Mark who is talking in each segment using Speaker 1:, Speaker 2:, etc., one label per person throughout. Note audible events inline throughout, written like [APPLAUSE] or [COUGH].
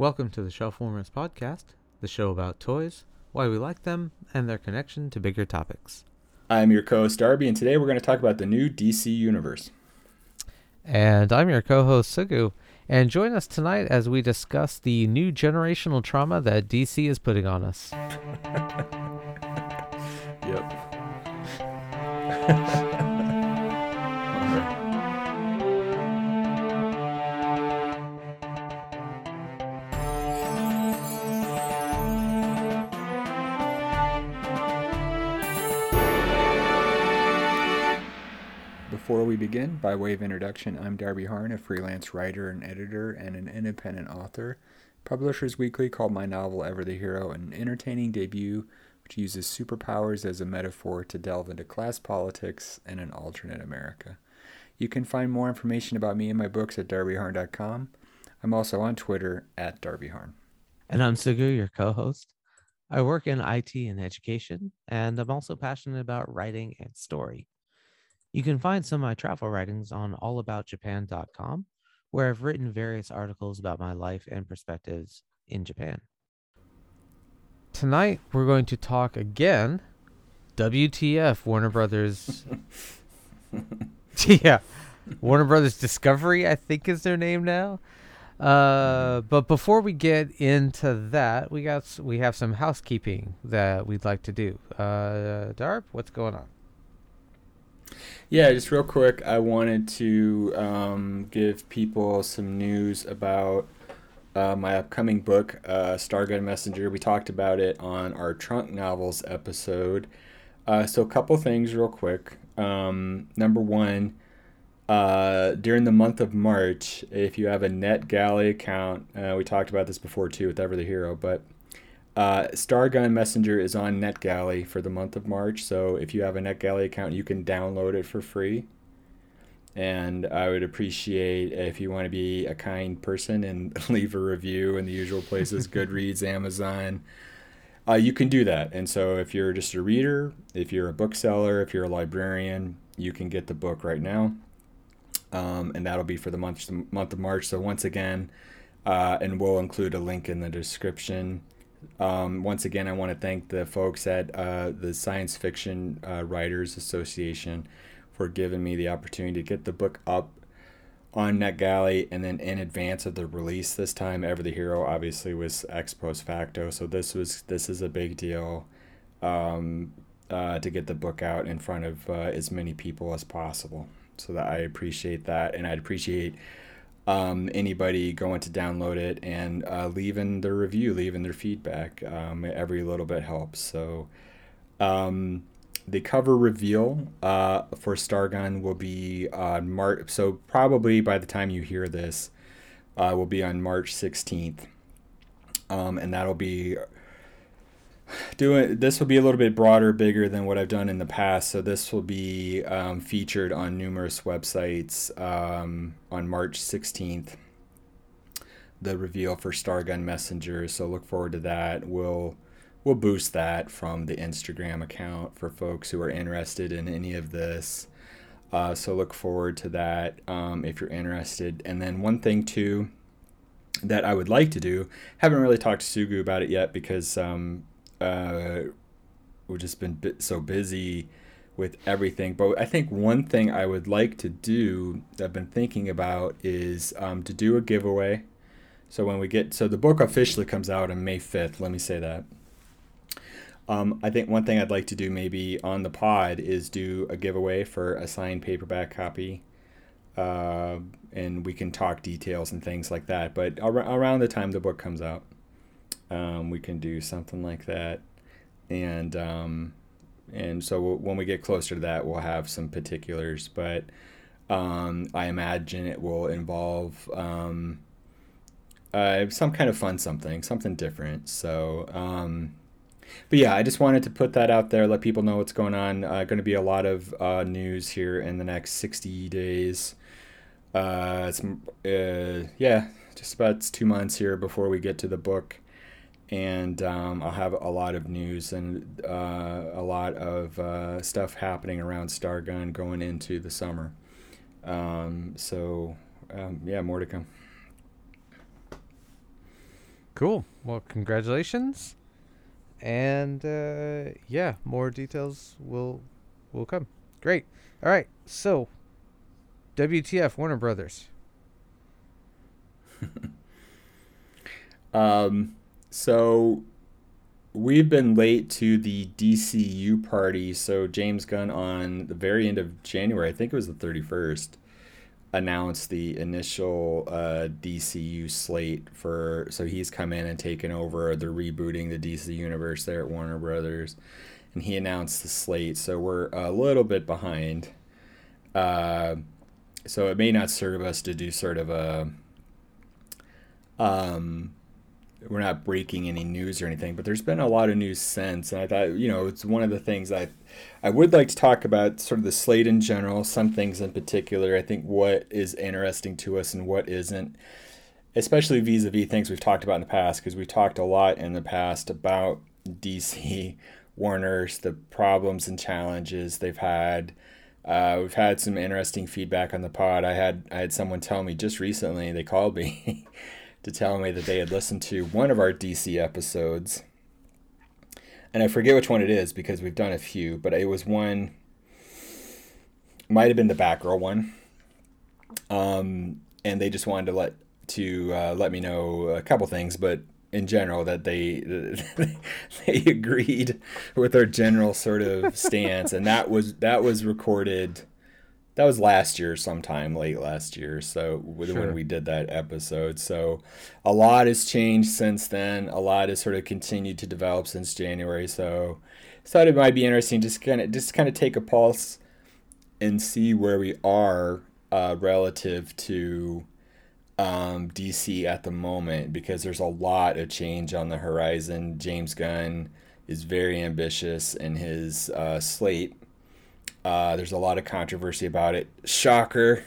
Speaker 1: Welcome to the Shelfwarmers Podcast, the show about toys, why we like them, and their connection to bigger topics.
Speaker 2: I'm your co host, Darby, and today we're going to talk about the new DC Universe.
Speaker 1: And I'm your co host, Sugu. And join us tonight as we discuss the new generational trauma that DC is putting on us. [LAUGHS]
Speaker 2: yep. [LAUGHS] Before we begin, by way of introduction, I'm Darby Harn, a freelance writer and editor and an independent author. Publishers Weekly called my novel Ever the Hero an entertaining debut which uses superpowers as a metaphor to delve into class politics and an alternate America. You can find more information about me and my books at darbyharn.com. I'm also on Twitter at darbyharn.
Speaker 1: And I'm Sugu, your co host. I work in IT and education, and I'm also passionate about writing and story. You can find some of my travel writings on allaboutjapan.com, where I've written various articles about my life and perspectives in Japan. Tonight, we're going to talk again WTF Warner Brothers. [LAUGHS] yeah, Warner Brothers Discovery, I think is their name now. Uh, but before we get into that, we got we have some housekeeping that we'd like to do. Uh, Darb, what's going on?
Speaker 2: Yeah, just real quick, I wanted to um, give people some news about uh, my upcoming book, uh, Stargun Messenger. We talked about it on our Trunk Novels episode. Uh, so, a couple things, real quick. Um, number one, uh, during the month of March, if you have a NetGalley account, uh, we talked about this before too with Ever the Hero, but uh, Stargun Messenger is on NetGalley for the month of March. So if you have a NetGalley account, you can download it for free. And I would appreciate if you want to be a kind person and [LAUGHS] leave a review in the usual places [LAUGHS] Goodreads, Amazon. Uh, you can do that. And so if you're just a reader, if you're a bookseller, if you're a librarian, you can get the book right now. Um, and that'll be for the month, month of March. So once again, uh, and we'll include a link in the description. Um, once again, I want to thank the folks at uh, the Science Fiction uh, Writers Association for giving me the opportunity to get the book up on NetGalley and then in advance of the release this time. Ever the Hero obviously was ex post facto, so this was this is a big deal um, uh, to get the book out in front of uh, as many people as possible. So that I appreciate that, and I'd appreciate um, anybody going to download it and uh, leaving their review, leaving their feedback. Um, every little bit helps. So, um, the cover reveal uh, for Stargun will be on March. So probably by the time you hear this, uh, will be on March 16th, um, and that'll be doing this will be a little bit broader, bigger than what I've done in the past. So this will be um, featured on numerous websites um, on March 16th. The reveal for Stargun Messenger. So look forward to that. We'll we'll boost that from the Instagram account for folks who are interested in any of this. Uh, so look forward to that um, if you're interested. And then one thing too that I would like to do, haven't really talked to Sugu about it yet because um, uh, we've just been so busy with everything. But I think one thing I would like to do, I've been thinking about, is um, to do a giveaway. So when we get, so the book officially comes out on May 5th, let me say that. Um, I think one thing I'd like to do maybe on the pod is do a giveaway for a signed paperback copy. Uh, and we can talk details and things like that. But ar- around the time the book comes out, um, we can do something like that. And um, and so when we get closer to that, we'll have some particulars. But um, I imagine it will involve um, uh, some kind of fun something, something different. So um, but yeah, I just wanted to put that out there, let people know what's going on. Uh, going to be a lot of uh, news here in the next 60 days. Uh, it's uh, yeah, just about two months here before we get to the book, and um, I'll have a lot of news and uh, a lot of uh, stuff happening around Stargun going into the summer. Um, so um, yeah, more to come.
Speaker 1: Cool. Well, congratulations. And uh, yeah, more details will will come. Great. All right. So, WTF Warner Brothers. [LAUGHS]
Speaker 2: um, so we've been late to the DCU party. So James Gunn on the very end of January, I think it was the 31st, announced the initial uh, DCU slate for. So he's come in and taken over. They're rebooting the DC universe there at Warner Brothers, and he announced the slate. So we're a little bit behind. Uh, so it may not serve us to do sort of a um, we're not breaking any news or anything, but there's been a lot of news since, and I thought you know it's one of the things I I would like to talk about sort of the slate in general, some things in particular. I think what is interesting to us and what isn't, especially vis-a-vis things we've talked about in the past, because we talked a lot in the past about DC, Warner's, the problems and challenges they've had. Uh, we've had some interesting feedback on the pod. I had I had someone tell me just recently. They called me. [LAUGHS] to tell me that they had listened to one of our DC episodes. And I forget which one it is because we've done a few, but it was one, might have been the Batgirl one. Um, and they just wanted to let to uh, let me know a couple things, but in general that they [LAUGHS] they agreed with our general sort of stance, and that was that was recorded that was last year sometime late last year so sure. when we did that episode so a lot has changed since then a lot has sort of continued to develop since january so thought it might be interesting just kind of just kind of take a pulse and see where we are uh, relative to um, DC at the moment because there's a lot of change on the horizon. James Gunn is very ambitious in his uh, slate uh, there's a lot of controversy about it. Shocker.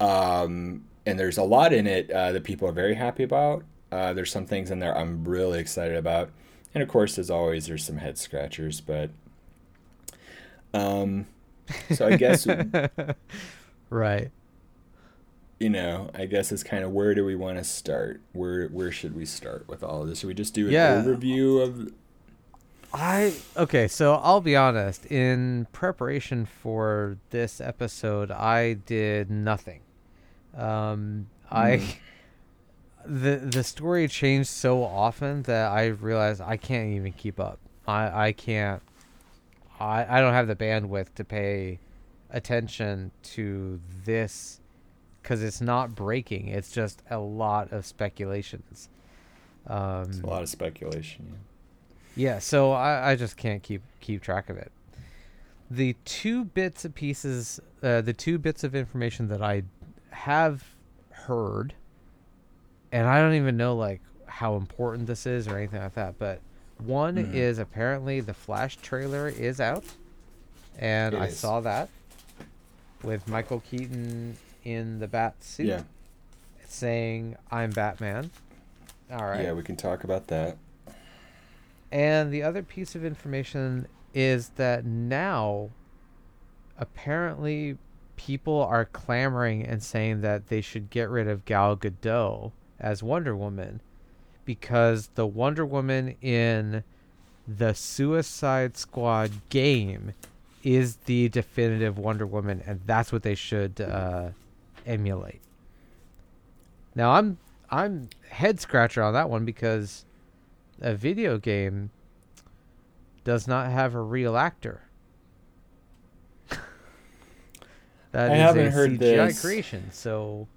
Speaker 2: Um, and there's a lot in it uh, that people are very happy about. Uh, there's some things in there I'm really excited about. And of course, as always, there's some head scratchers. But um, so I guess. [LAUGHS]
Speaker 1: right.
Speaker 2: You know, I guess it's kind of where do we want to start? Where where should we start with all of this? Should we just do an yeah. overview of
Speaker 1: I okay, so I'll be honest. In preparation for this episode, I did nothing. Um. I hmm. [LAUGHS] the the story changed so often that I realized I can't even keep up. I I can't. I I don't have the bandwidth to pay attention to this because it's not breaking. It's just a lot of speculations.
Speaker 2: Um, it's a lot of speculation. Yeah.
Speaker 1: Yeah, so I, I just can't keep keep track of it. The two bits of pieces, uh, the two bits of information that I have heard, and I don't even know like how important this is or anything like that, but one mm-hmm. is apparently the Flash trailer is out, and it I is. saw that with Michael Keaton in the bat suit, yeah. saying "I'm Batman."
Speaker 2: All right. Yeah, we can talk about that.
Speaker 1: And the other piece of information is that now, apparently, people are clamoring and saying that they should get rid of Gal Gadot as Wonder Woman because the Wonder Woman in the Suicide Squad game is the definitive Wonder Woman, and that's what they should uh, emulate. Now, I'm I'm head scratcher on that one because a video game does not have a real actor. [LAUGHS] that I is haven't a heard CGI this. creation, so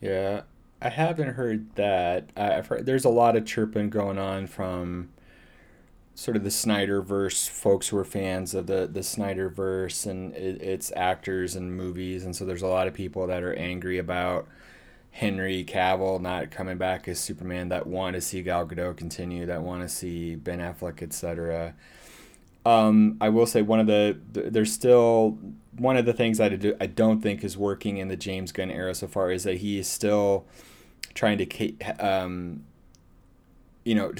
Speaker 2: yeah, I haven't heard that. I've heard there's a lot of chirping going on from sort of the Snyderverse folks who are fans of the the Snyderverse and it, its actors and movies, and so there's a lot of people that are angry about Henry Cavill not coming back as Superman, that want to see Gal Gadot continue, that want to see Ben Affleck, etc. Um, I will say one of the, the, there's still one of the things I do I don't think is working in the James Gunn era so far is that he is still trying to um, you know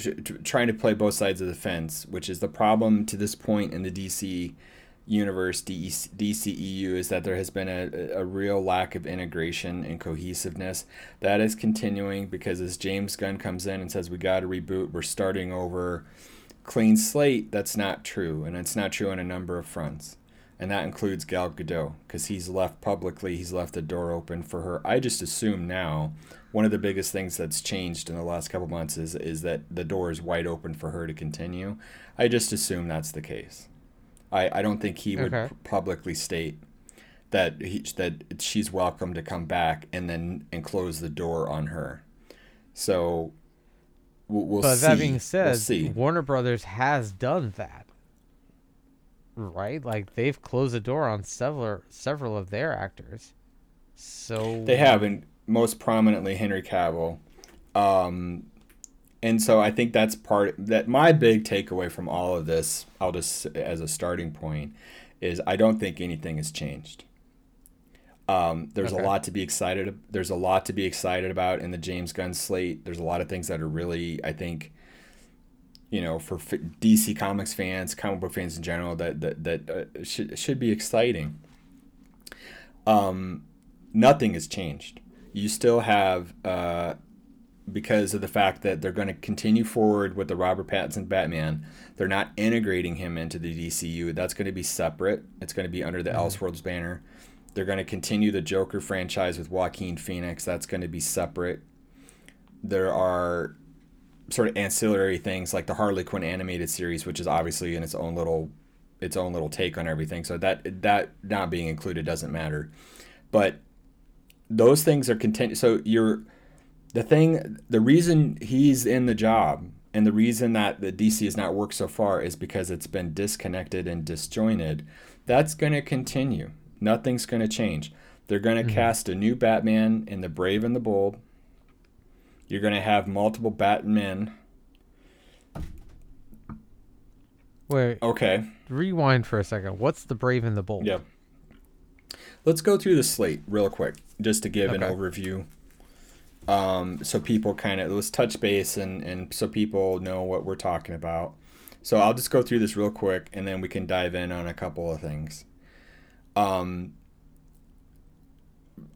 Speaker 2: trying to play both sides of the fence, which is the problem to this point in the DC universe DC, DCEU is that there has been a, a real lack of integration and cohesiveness. That is continuing because as James Gunn comes in and says we got to reboot, we're starting over, clean slate. That's not true, and it's not true on a number of fronts, and that includes Gal Gadot because he's left publicly, he's left the door open for her. I just assume now. One of the biggest things that's changed in the last couple months is is that the door is wide open for her to continue. I just assume that's the case. I, I don't think he would okay. publicly state that he, that she's welcome to come back and then and close the door on her. So we'll, we'll
Speaker 1: but
Speaker 2: see.
Speaker 1: that being said, we'll Warner Brothers has done that, right? Like they've closed the door on several several of their actors. So
Speaker 2: they have, and most prominently Henry Cavill. Um, and so I think that's part that my big takeaway from all of this, I'll just as a starting point, is I don't think anything has changed. Um, there's okay. a lot to be excited. There's a lot to be excited about in the James Gunn slate. There's a lot of things that are really, I think, you know, for DC Comics fans, comic book fans in general, that that that uh, should should be exciting. Um, nothing has changed. You still have uh, because of the fact that they're going to continue forward with the Robert Pattinson Batman. They're not integrating him into the DCU. That's going to be separate. It's going to be under the mm-hmm. Elseworlds banner. They're going to continue the Joker franchise with Joaquin Phoenix. That's going to be separate. There are sort of ancillary things like the Harley Quinn animated series, which is obviously in its own little its own little take on everything. So that that not being included doesn't matter. But those things are continue. So you're the thing, the reason he's in the job and the reason that the DC has not worked so far is because it's been disconnected and disjointed. That's going to continue. Nothing's going to change. They're going to mm-hmm. cast a new Batman in The Brave and the Bold. You're going to have multiple Batmen.
Speaker 1: Wait.
Speaker 2: Okay.
Speaker 1: Rewind for a second. What's The Brave and the Bold?
Speaker 2: Yep. Let's go through the slate real quick just to give okay. an overview um, so people kind of let's touch base and and so people know what we're talking about. So I'll just go through this real quick and then we can dive in on a couple of things. Um,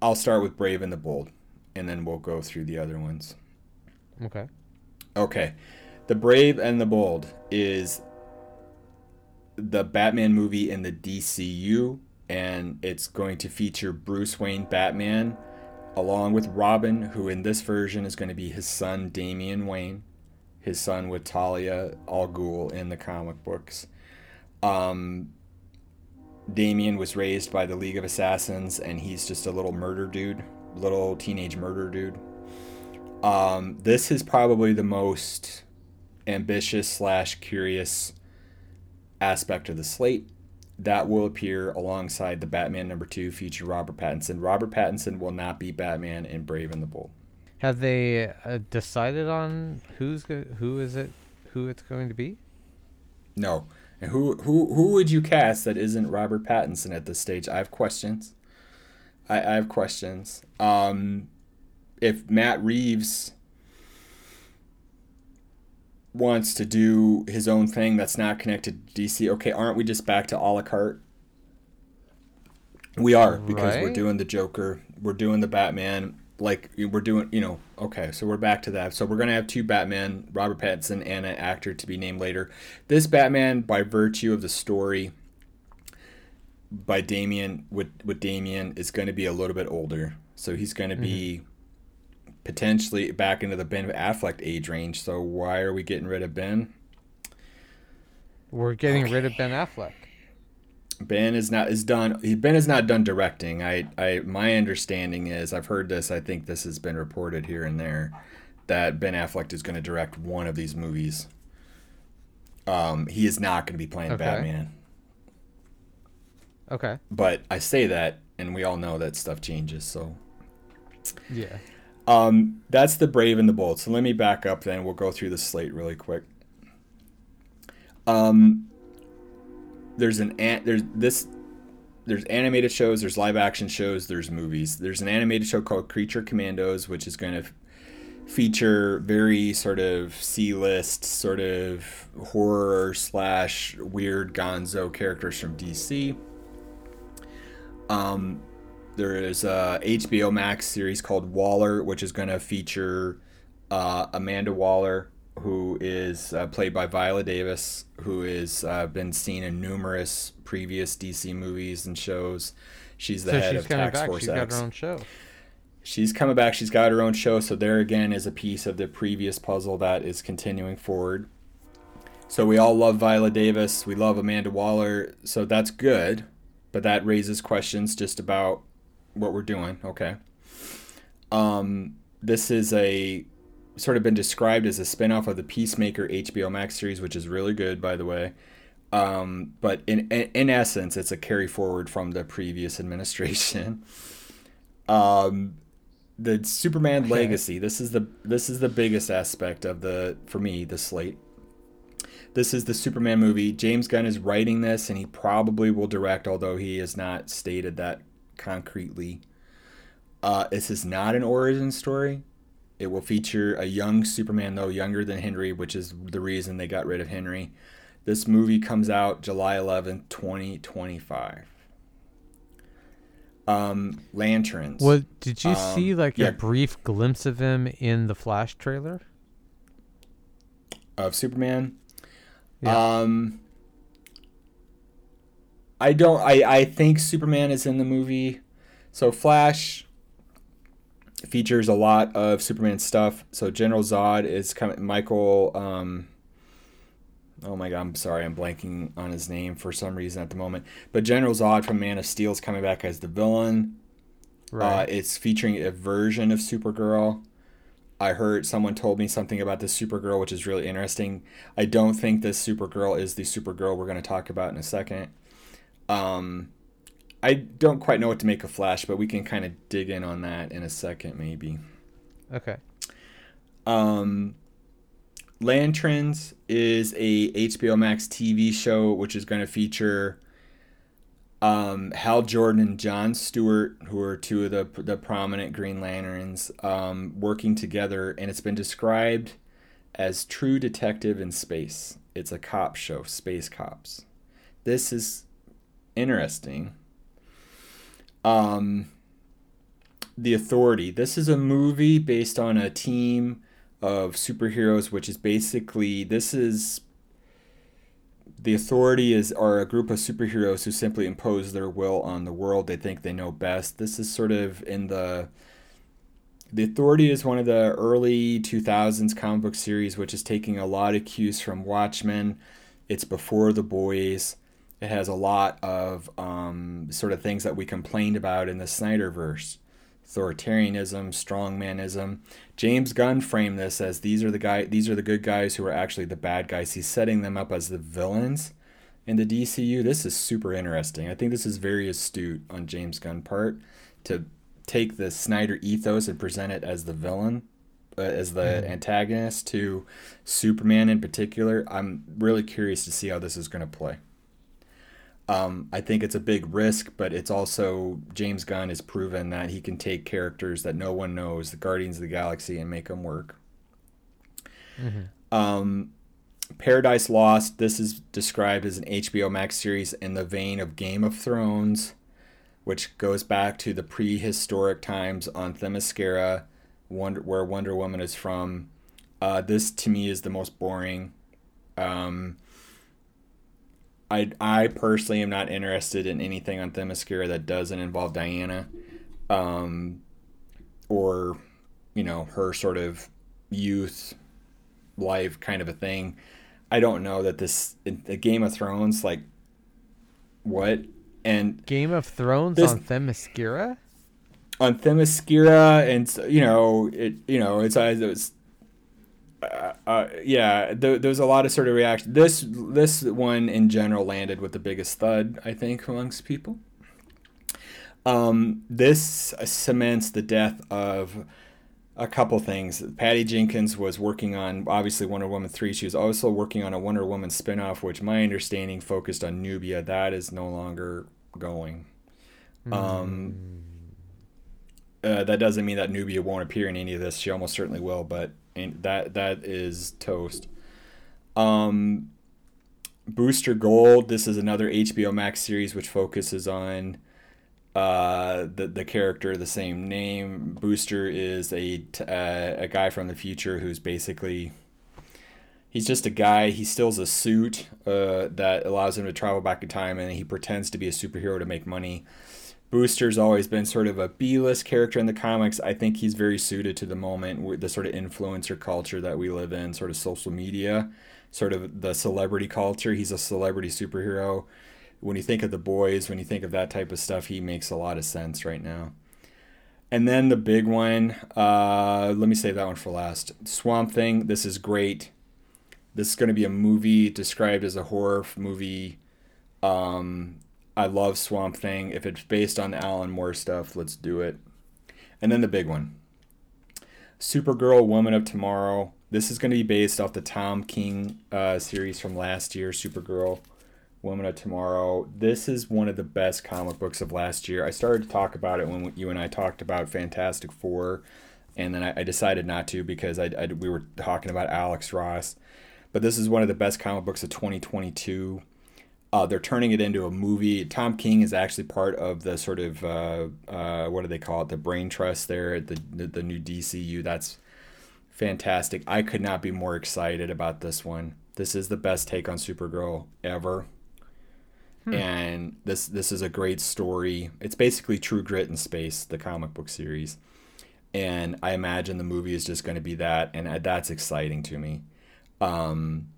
Speaker 2: I'll start with Brave and the Bold, and then we'll go through the other ones.
Speaker 1: Okay.
Speaker 2: Okay. The Brave and the Bold is the Batman movie in the DCU, and it's going to feature Bruce Wayne Batman along with Robin, who in this version is going to be his son Damian Wayne, his son with Talia al Ghul in the comic books. Um, Damian was raised by the League of Assassins, and he's just a little murder dude, little teenage murder dude. Um, this is probably the most ambitious slash curious aspect of the slate that will appear alongside the Batman number two feature Robert Pattinson. Robert Pattinson will not be Batman in Brave and the Bold.
Speaker 1: Have they uh, decided on who's go- who is it who it's going to be?
Speaker 2: No. And who who who would you cast that isn't Robert Pattinson at this stage? I have questions. I, I have questions. Um, if Matt Reeves wants to do his own thing that's not connected to DC, okay, aren't we just back to a la carte? We are because right? we're doing the Joker, we're doing the Batman, like we're doing, you know, okay, so we're back to that. So we're gonna have two Batman, Robert Pattinson, and an actor to be named later. This Batman, by virtue of the story, by Damian with with Damian, is going to be a little bit older, so he's going to mm-hmm. be potentially back into the Ben Affleck age range. So why are we getting rid of Ben?
Speaker 1: We're getting okay. rid of Ben Affleck.
Speaker 2: Ben is not is done. Ben is not done directing. I, I my understanding is I've heard this. I think this has been reported here and there that Ben Affleck is going to direct one of these movies. Um, he is not going to be playing okay. Batman.
Speaker 1: Okay.
Speaker 2: But I say that, and we all know that stuff changes. So.
Speaker 1: Yeah.
Speaker 2: Um, that's the Brave and the Bold. So let me back up then. We'll go through the slate really quick. Um, there's an there's this there's animated shows, there's live action shows, there's movies. There's an animated show called Creature Commandos, which is going to feature very sort of C-list, sort of horror slash weird Gonzo characters from DC. Um, there is a HBO Max series called Waller, which is going to feature uh, Amanda Waller, who is uh, played by Viola Davis, who has uh, been seen in numerous previous DC movies and shows. She's the
Speaker 1: so
Speaker 2: head
Speaker 1: she's
Speaker 2: of Task
Speaker 1: back.
Speaker 2: Force
Speaker 1: She's
Speaker 2: X.
Speaker 1: got her own show.
Speaker 2: She's coming back. She's got her own show. So there again is a piece of the previous puzzle that is continuing forward. So we all love Viola Davis. We love Amanda Waller. So that's good, but that raises questions just about what we're doing. Okay. Um, this is a sort of been described as a spinoff of the Peacemaker HBO Max series, which is really good, by the way. Um, but in, in in essence, it's a carry forward from the previous administration. [LAUGHS] Um, the Superman
Speaker 1: Okay.
Speaker 2: legacy. This is the this is the biggest aspect of the for me the slate. This is the Superman movie. James Gunn is writing this, and he probably will direct, although he has not stated that concretely. Uh, this is not an origin story. It will feature a young Superman, though younger than Henry, which is the reason they got rid of Henry. This movie comes out July 11th, 2025. Um, Lanterns.
Speaker 1: What did you
Speaker 2: Um,
Speaker 1: see? Like
Speaker 2: yeah.
Speaker 1: a brief glimpse of him in the Flash trailer?
Speaker 2: of Superman.
Speaker 1: Yeah.
Speaker 2: Um I don't I I think Superman is in the movie. So Flash features a lot of Superman stuff. So General Zod is coming Michael um Oh my god, I'm sorry, I'm blanking on his name for some reason at the moment. But General Zod from Man of Steel is coming back as the villain. Uh,
Speaker 1: Right.
Speaker 2: it's featuring a version of Supergirl. I heard someone told me something about this Supergirl, which is really interesting. I don't think this Supergirl is the Supergirl we're going to talk about in a second. Um, I don't quite know what to make of Flash, but we can kind of dig in on that in a second, maybe.
Speaker 1: okay.
Speaker 2: Um, Lanterns is a HBO Max TV show which is going to feature um, Hal Jordan and John Stewart, who are two of the the prominent Green Lanterns, um, working together, and it's been described as True Detective in Space. It's a cop show, space cops. This is interesting. Um, the Authority. This is a movie based on a team of superheroes, which is basically this is the authority is are a group of superheroes who simply impose their will on the world they think they know best. This is sort of in the the authority is one of the early 2000s comic book series which is taking a lot of cues from Watchmen. It's before the boys. It has a lot of um, sort of things that we complained about in the Snyderverse authoritarianism, strongmanism. James Gunn framed this as these are the guy these are the good guys who are actually the bad guys. He's setting them up as the villains in the DCU. This is super interesting. I think this is very astute on James Gunn part to take the Snyder ethos and present it as the villain uh, as the
Speaker 1: Mhm.
Speaker 2: antagonist to Superman in particular. I'm really curious to see how this is going to play. Um, I think it's a big risk, but it's also James Gunn has proven that he can take characters that no one knows, the Guardians of the Galaxy, and make them work.
Speaker 1: hmm
Speaker 2: Um, Paradise Lost. This is described as an HBO Max series in the vein of Game of Thrones, which goes back to the prehistoric times on Themyscira, Wonder, where Wonder Woman is from. Uh, this to me is the most boring. Um, I I personally am not interested in anything on Themyscira that doesn't involve Diana, um, or you know her sort of youth life kind of a thing. I don't know that this the Game of Thrones like what and
Speaker 1: Game of Thrones
Speaker 2: This-
Speaker 1: on Themyscira.
Speaker 2: on Themyscira and you know it you know it's it's uh, uh, yeah th- there's a lot of sort of reaction this this one in general landed with the biggest thud I think amongst people. Um this cements the death of a couple things. Patty Jenkins was working on obviously Wonder Woman 3 she was also working on a Wonder Woman spin-off which my understanding focused on Nubia. That is no longer going. Um uh, that doesn't mean that Nubia won't appear in any of this. She almost certainly will, but that that is toast. Um, Booster Gold. This is another HBO Max series which focuses on uh, the the character, the same name. Booster is a uh, a guy from the future who's basically he's just a guy. He steals a suit uh, that allows him to travel back in time, and he pretends to be a superhero to make money. Booster's always been sort of a B-list character in the comics. I think he's very suited to the moment, with the sort of influencer culture that we live in, sort of social media sort of the celebrity culture. He's a celebrity superhero. When you think of the boys, when you think of that type of stuff, he makes a lot of sense right now. And then the big one, uh, let me save that one for last. Swamp Thing. This is great. This is going to be a movie described as a horror movie. Um, I love Swamp Thing. If it's based on Alan Moore stuff, let's do it. And then the big one Supergirl, Woman of Tomorrow. This is going to be based off the Tom King uh, series from last year, Supergirl, Woman of Tomorrow. This is one of the best comic books of last year. I started to talk about it when you and I talked about Fantastic Four, and then I, I decided not to because I, I, we were talking about Alex Ross. But this is one of the best comic books of 2022. Uh, they're turning it into a movie. Tom King is actually part of the sort of uh, uh, what do they call it? The brain trust there at the, the the new DCU. That's fantastic. I could not be more excited about this one. This is the best take on Supergirl ever. Hmm. And this this is a great story. It's basically True Grit in space, the comic book series. And I imagine the movie is just going to be that and that's exciting to me. Um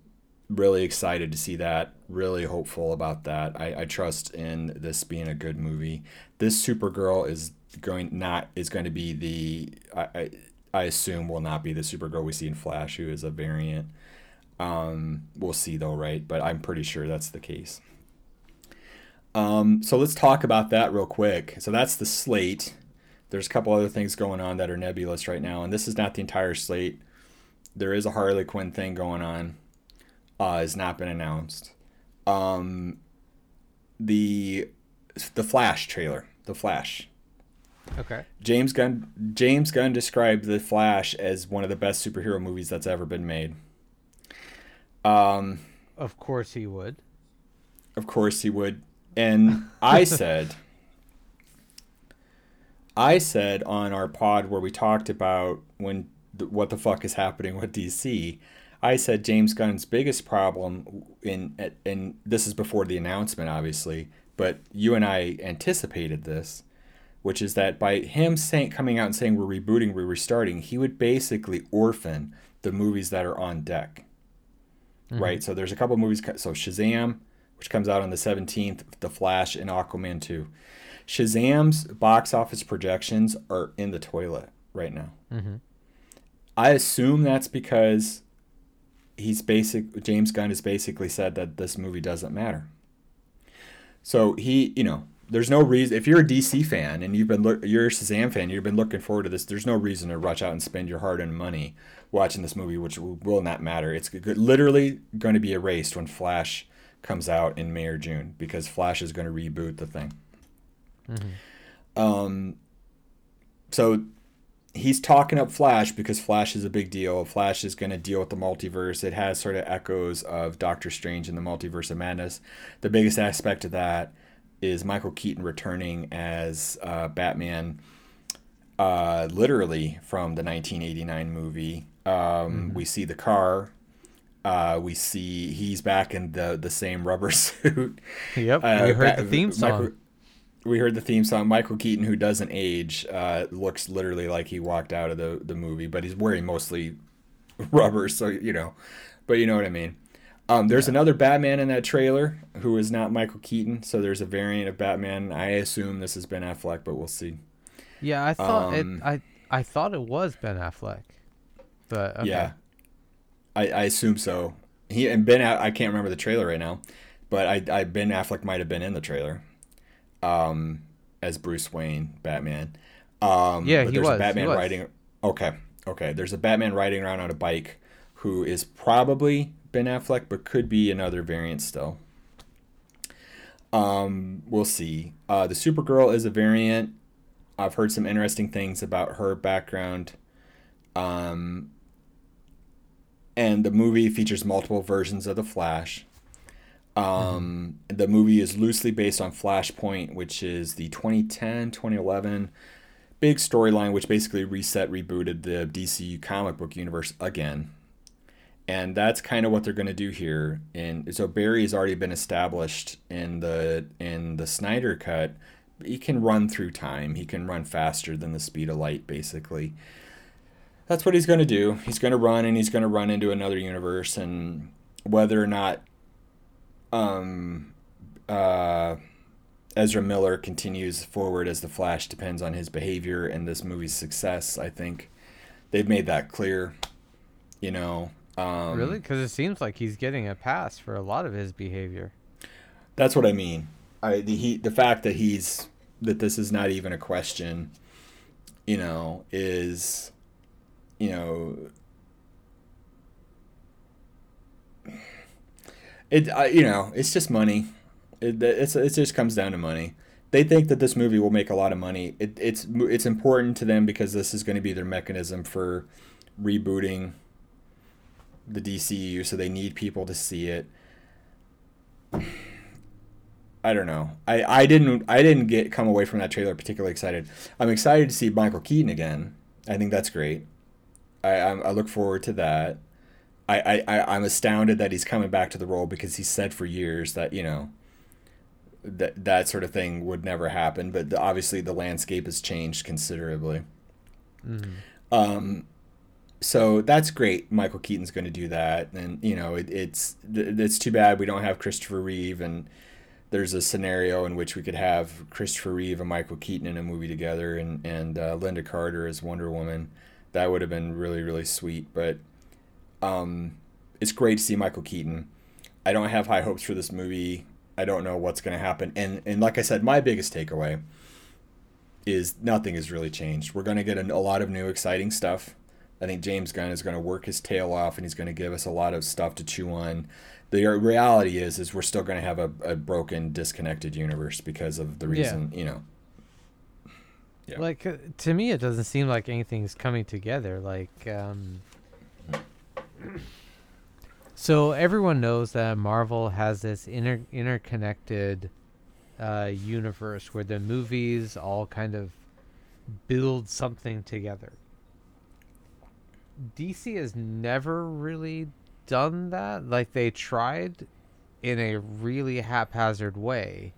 Speaker 2: really excited to see that. Really hopeful about that. I, I trust in this being a good movie. This Supergirl is going not is going to be the I, I I assume will not be the Supergirl we see in Flash, who is a variant. Um, we'll see though, right? But I'm pretty sure that's the case. Um, so let's talk about that real quick. So that's the slate. There's a couple other things going on that are nebulous right now, and this is not the entire slate. There is a Harley Quinn thing going on. Uh, has not been announced. Um, the the Flash trailer, the Flash
Speaker 1: Okay.
Speaker 2: James Gunn James Gunn described The Flash as one of the best superhero movies that's ever been made. Um
Speaker 1: of course he would.
Speaker 2: Of course he would. And I [LAUGHS] said I said on our pod where we talked about when what the fuck is happening with DC, I said James Gunn's biggest problem in and this is before the announcement obviously, but you and I anticipated this which is that by him saying coming out and saying we're rebooting, we're restarting, he would basically orphan the movies that are on deck. Mm-hmm. Right? So there's a couple movies so Shazam, which comes out on the 17th, The Flash and Aquaman 2. Shazam's box office projections are in the toilet right now. Mm-hmm. I assume that's because he's basic James Gunn has basically said that this movie doesn't matter. So he, you know, there's no reason if you're a DC fan and you've been look, you're a Shazam fan, you've been looking forward to this. There's no reason to rush out and spend your hard-earned money watching this movie, which will not matter. It's literally going to be erased when Flash comes out in May or June because Flash is going to reboot the thing. Mm-hmm. Um, so he's talking up Flash because Flash is a big deal. Flash is going to deal with the multiverse. It has sort of echoes of Doctor Strange and the Multiverse of Madness. The biggest aspect of that is Michael Keaton returning as uh, Batman, uh, literally from the 1989 movie. Um, mm-hmm. We see the car. Uh, we see he's back in the the same rubber [LAUGHS] suit.
Speaker 1: Yep, uh, we heard the theme song.
Speaker 2: Michael, we heard the theme song. Michael Keaton, who doesn't age, uh, looks literally like he walked out of the the movie, but he's wearing mostly [LAUGHS] rubber, so you know. But you know what I mean. Um, there's yeah. another Batman in that trailer who is not Michael Keaton, so there's a variant of Batman. I assume this is Ben Affleck, but we'll see.
Speaker 1: Yeah, I thought um, it. I I thought it was Ben Affleck, but okay.
Speaker 2: yeah, I, I assume so. He and Ben. I can't remember the trailer right now, but I, I Ben Affleck might have been in the trailer, um, as Bruce Wayne Batman. Um,
Speaker 1: yeah, but he there's was. A
Speaker 2: Batman
Speaker 1: was.
Speaker 2: riding. Okay, okay. There's a Batman riding around on a bike who is probably Ben Affleck, but could be another variant still. Um, we'll see. Uh, the Supergirl is a variant. I've heard some interesting things about her background. Um, and the movie features multiple versions of the Flash. Um, mm-hmm. The movie is loosely based on Flashpoint, which is the 2010 2011 big storyline, which basically reset, rebooted the DCU comic book universe again. And that's kind of what they're going to do here. And so Barry has already been established in the in the Snyder cut. He can run through time. He can run faster than the speed of light, basically that's what he's going to do. He's going to run and he's going to run into another universe, and whether or not um, uh, Ezra Miller continues forward as the Flash depends on his behavior and this movie's success. I think they've made that clear. You know, um,
Speaker 1: really, because it seems like he's getting a pass for a lot of his behavior.
Speaker 2: That's what I mean. I the he the fact that he's that this is not even a question. You know, is you know, it you know it's just money. It it's it just comes down to money. They think that this movie will make a lot of money. It, it's it's important to them because this is going to be their mechanism for rebooting the DCU, so they need people to see it. I don't know. I, I didn't I didn't get come away from that trailer particularly excited. I'm excited to see Michael Keaton again. I think that's great. I, I look forward to that. I, I, I'm astounded that he's coming back to the role because he said for years that, you know, that that sort of thing would never happen. But the, obviously, the landscape has changed considerably. Mm. Um, so that's great. Michael Keaton's going to do that, and you know, it, it's it's too bad we don't have Christopher Reeve. And there's a scenario in which we could have Christopher Reeve and Michael Keaton in a movie together, and and uh, Lynda Carter as Wonder Woman that would have been really really sweet. But um, it's great to see Michael Keaton. I don't have high hopes for this movie. I don't know what's going to happen. And and like I said, my biggest takeaway is nothing has really changed. We're going to get a, a lot of new exciting stuff. I think James Gunn is going to work his tail off and he's going to give us a lot of stuff to chew on. The reality is is we're still going to have a, a broken disconnected universe because of the reason, yeah. you know,
Speaker 1: yeah. Like uh, to me, it doesn't seem like anything's coming together. Like, um, [CLEARS THROAT] so everyone knows that Marvel has this inter- interconnected uh, universe where the movies all kind of build something together. DC has never really done that. Like they tried in a really haphazard way.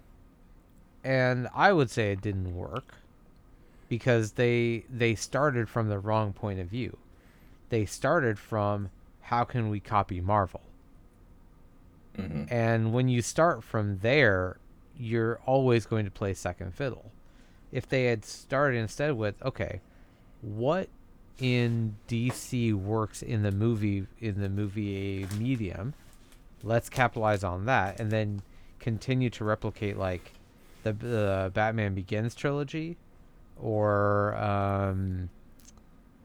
Speaker 1: And I would say it didn't work because they they started from the wrong point of view. They started from how can we copy Marvel? Mm-hmm. And when you start from there, you're always going to play second fiddle. If they had started instead with, okay, what in DC works in the movie in the movie medium, let's capitalize on that and then continue to replicate like the, the Batman Begins trilogy or um,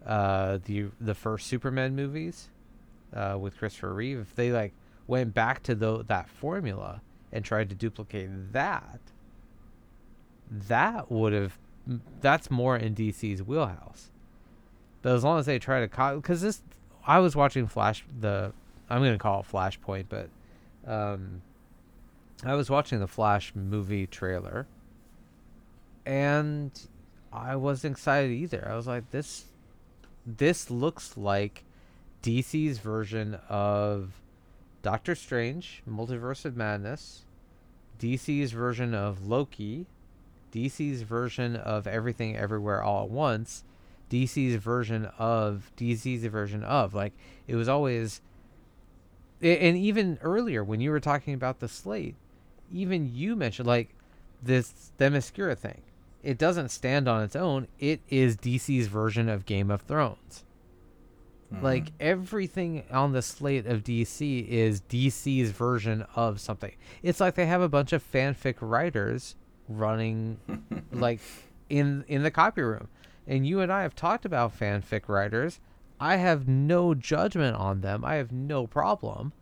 Speaker 1: uh, the the first Superman movies uh, with Christopher Reeve, if they like went back to the, that formula and tried to duplicate that, that would have that's more in DC's wheelhouse. But as long as they try to because this, I was watching Flash the, I'm gonna call it Flashpoint, but, um, I was watching the Flash movie trailer, and I wasn't excited either. I was like, this, this looks like DC's version of Doctor Strange, Multiverse of Madness, DC's version of Loki, DC's version of Everything Everywhere All at Once, DC's version of DC's version of like it was always and even earlier when you were talking about the slate, even you mentioned like this Themyscira thing it doesn't stand on its own. It is DC's version of Game of Thrones. Mm-hmm. Like everything on the slate of DC is DC's version of something. It's like they have a bunch of fanfic writers running [LAUGHS] like in in the copy room. And you and I have talked about fanfic writers. I have no judgment on them. I have no problem.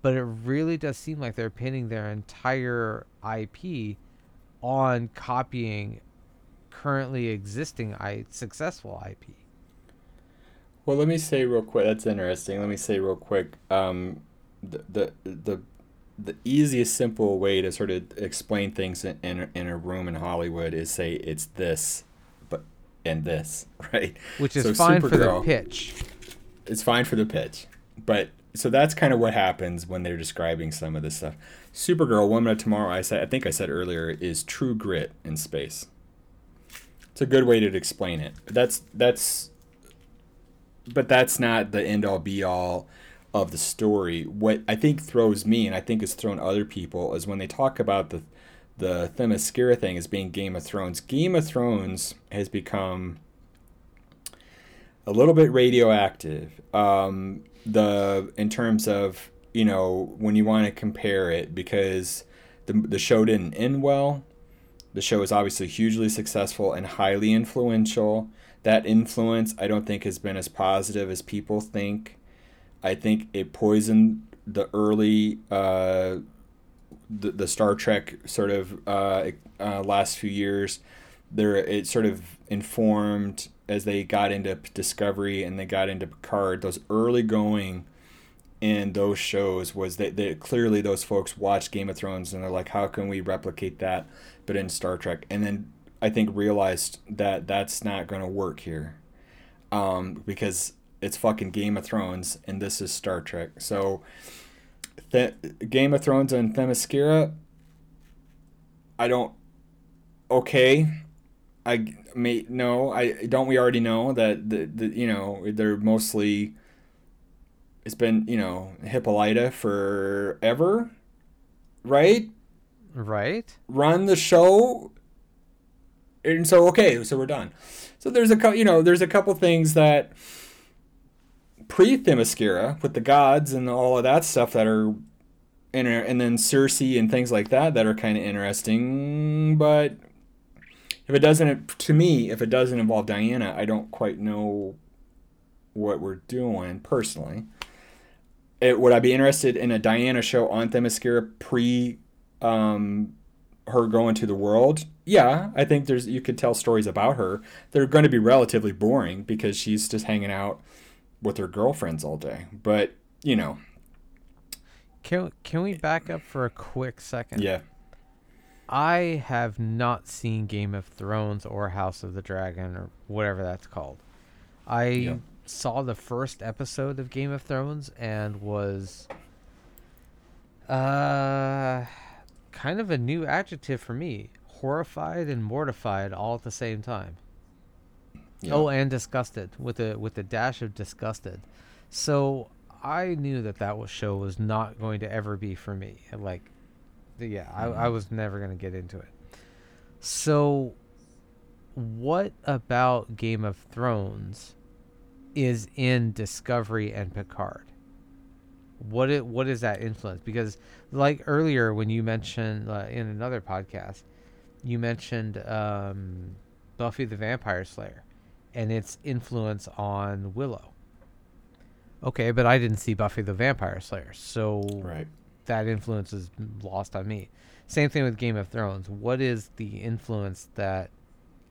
Speaker 1: But it really does seem like they're pinning their entire IP on copying currently existing I successful IP.
Speaker 2: Well, let me say real quick. That's interesting. Let me say real quick. Um, the the the the easiest, simple way to sort of explain things in, in, in a room in Hollywood is say it's this, but and this, [LAUGHS] right?
Speaker 1: Which is so fine Supergirl, for the pitch.
Speaker 2: It's fine for the pitch, but so that's kind of what happens when they're describing some of this stuff. Supergirl, Woman of Tomorrow, I said I think I said earlier, is true grit in space. It's a good way to explain it. That's that's but that's not the end all be all of the story. What I think throws me, and I think has thrown other people, is when they talk about the the Themyscira thing as being Game of Thrones. Game of Thrones has become a little bit radioactive. Um, the in terms of you know when you want to compare it because the the show didn't end well. The show is obviously hugely successful and highly influential. That influence I don't think has been as positive as people think. I think it poisoned the early uh, the, the Star Trek sort of uh, uh, last few years. There, it sort of informed as they got into Discovery and they got into Picard. Those early going in those shows was that, that clearly those folks watched Game of Thrones and they're like, how can we replicate that, but in Star Trek? And then I think realized that that's not going to work here, um, because it's fucking Game of Thrones and this is Star Trek. So, Th- Game of Thrones and Themyscira, I don't. Okay, I may no. I don't. We already know that the, the you know they're mostly. It's been you know Hippolyta forever, right?
Speaker 1: Right.
Speaker 2: Run the show. And so okay, so we're done. So there's a couple, you know, there's a couple things that pre Themyscira with the gods and all of that stuff that are in and then Circe and things like that that are kind of interesting. But if it doesn't, to me, if it doesn't involve Diana, I don't quite know what we're doing personally. It, would I be interested in a Diana show on Themyscira pre um, her going to the world? Yeah, I think there's you could tell stories about her. They're going to be relatively boring because she's just hanging out with her girlfriends all day. But you know,
Speaker 1: can can we back up for a quick second?
Speaker 2: Yeah.
Speaker 1: I have not seen Game of Thrones or House of the Dragon or whatever that's called. I yep. saw the first episode of Game of Thrones and was uh kind of a new adjective for me. Horrified and mortified all at the same time. Yeah. Oh, and disgusted with a with a dash of disgusted. So I knew that that was show was not going to ever be for me. Like, yeah. I, I mm-hmm. was never going to get into it. So, what about Game of Thrones is in Discovery and Picard? What it what is that influence? Because like earlier when you mentioned uh, in another podcast, you mentioned um, Buffy the Vampire Slayer and its influence on Willow. Okay, but I didn't see Buffy the Vampire Slayer, so
Speaker 2: right.
Speaker 1: that influence is lost on me. Same thing with Game of Thrones. What is the influence that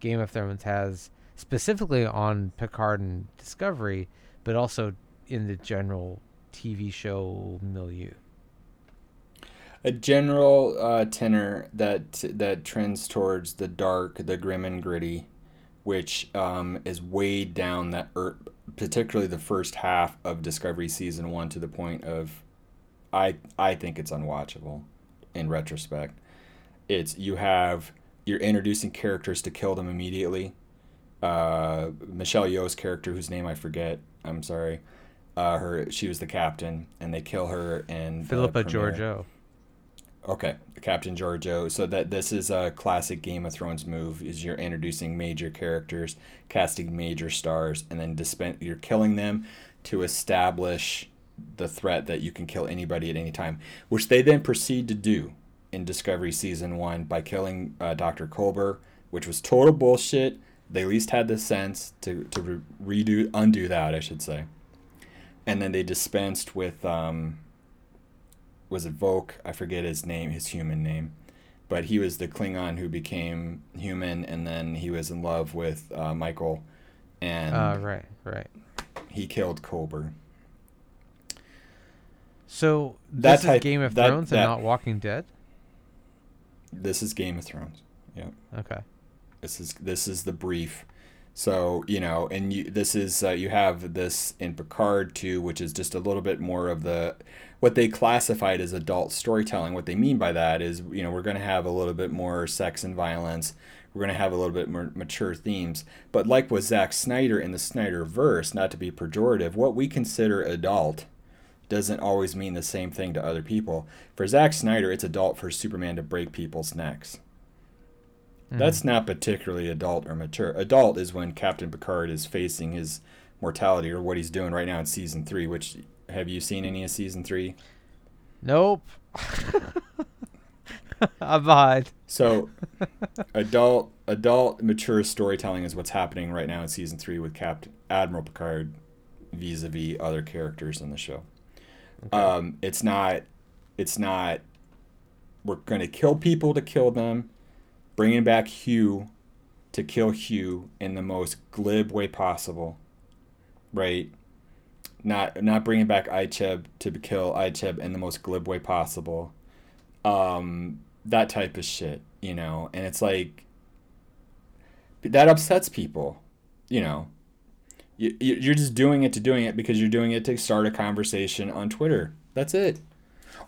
Speaker 1: Game of Thrones has specifically on Picard and Discovery, but also in the general TV show milieu?
Speaker 2: a general uh, tenor that that trends towards the dark, the grim and gritty, which um, is weighed down that, er, particularly the first half of Discovery season one, to the point of, I I think it's unwatchable, in retrospect. It's you have you're introducing characters to kill them immediately. Uh, Michelle Yeoh's character, whose name I forget, I'm sorry. Uh, her she was the captain, and they kill her and
Speaker 1: Philippa Georgiou.
Speaker 2: Okay, Captain Georgiou. So that this is a classic Game of Thrones move: is you're introducing major characters, casting major stars, and then dispen- you're killing them to establish the threat that you can kill anybody at any time, which they then proceed to do in Discovery season one by killing uh, Dr. Culber, which was total bullshit. They at least had the sense to to re- redo undo that, I should say, and then they dispensed with. Um, was it Voq? I forget his name, his human name. but he was the Klingon who became human, and then he was in love with uh, Michael, and
Speaker 1: Uh, right, right.
Speaker 2: he killed Culber.
Speaker 1: So
Speaker 2: That type-
Speaker 1: is Game of
Speaker 2: that-
Speaker 1: Thrones
Speaker 2: that-
Speaker 1: and not Walking Dead.
Speaker 2: This is Game of Thrones. Yeah.
Speaker 1: Okay.
Speaker 2: This is this is the brief. So you know, and you this is uh, you have this in Picard too, which is just a little bit more of the what they classified as adult storytelling. What they mean by that is you know we're going to have a little bit more sex and violence. We're going to have a little bit more mature themes. But like with Zack Snyder in the Snyder verse, not to be pejorative, what we consider adult doesn't always mean the same thing to other people. For Zack Snyder, it's adult for Superman to break people's necks. That's not particularly adult or mature. Adult is when Captain Picard is facing his mortality or what he's doing right now in season three. Which have you seen any of season three?
Speaker 1: Nope. [LAUGHS] I'm behind.
Speaker 2: So, adult, adult, mature storytelling is what's happening right now in season three with Captain Admiral Picard, vis-a-vis other characters in the show. Um, it's not, it's not. We're gonna kill people to kill them, bringing back Hugh, to kill Hugh in the most glib way possible, right? Not not bringing back Icheb to kill Icheb in the most glib way possible. Um, that type of shit, you know, and it's like that upsets people, you know. You, you- you're just doing it to doing it because you're doing it to start a conversation on Twitter. That's it.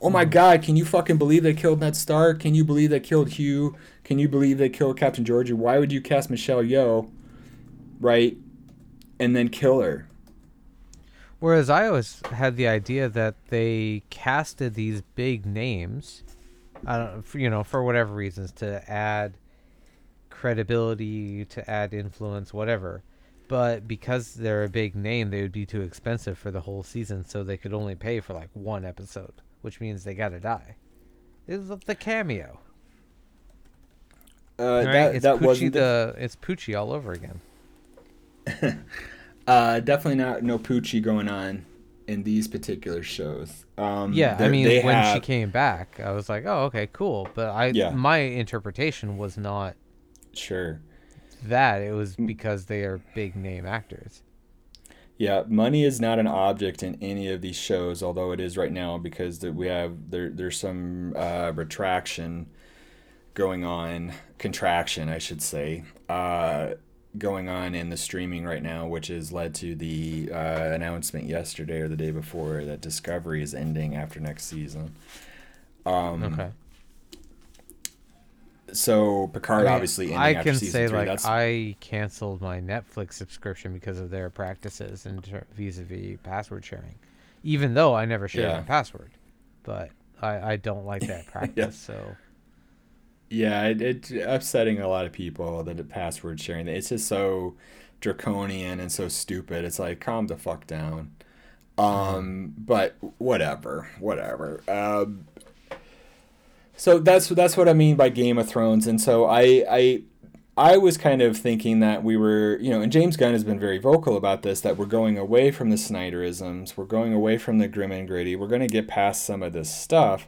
Speaker 2: Oh my hmm. God! Can you fucking believe they killed Ned Stark? Can you believe they killed Hugh? Can you believe they killed Captain Georgie? Why would you cast Michelle Yeoh, right, and then kill her?
Speaker 1: Whereas I always had the idea that they casted these big names, I don't, for, you know, for whatever reasons, to add credibility, to add influence, whatever. But because they're a big name, they would be too expensive for the whole season, so they could only pay for like one episode, which means they gotta die. Was the cameo.
Speaker 2: Uh,
Speaker 1: Right?
Speaker 2: that
Speaker 1: it's
Speaker 2: that
Speaker 1: Poochie
Speaker 2: wasn't the,
Speaker 1: it's Poochie all over again. [LAUGHS]
Speaker 2: uh, definitely not no Poochie going on in these particular shows. Um,
Speaker 1: Yeah, I mean, when she came back, I was like, "Oh, okay, cool." But I,
Speaker 2: Yeah.
Speaker 1: my interpretation was not
Speaker 2: sure.
Speaker 1: that; it was because they are big name actors.
Speaker 2: Yeah, money is not an object in any of these shows, although it is right now because we have there. There's some uh, retraction going on, contraction, I should say, uh, going on in the streaming right now, which has led to the uh, announcement yesterday or the day before that Discovery is ending after next season. Um,
Speaker 1: Okay,
Speaker 2: So Picard
Speaker 1: I mean,
Speaker 2: obviously
Speaker 1: I can say
Speaker 2: three.
Speaker 1: like
Speaker 2: That's
Speaker 1: I canceled my Netflix subscription because of their practices and ter- vis-a-vis password sharing, even though I never shared
Speaker 2: Yeah.
Speaker 1: my password. But I, I don't like that [LAUGHS] practice. So
Speaker 2: Yeah, it, it's upsetting a lot of people that the password sharing. It's just so draconian and so stupid. It's like calm the fuck down. Um, but whatever, whatever. Um, so that's that's what I mean by Game of Thrones. And so I I I was kind of thinking that we were, you know, and James Gunn has been very vocal about this that we're going away from the Snyderisms, we're going away from the grim and gritty. We're going to get past some of this stuff.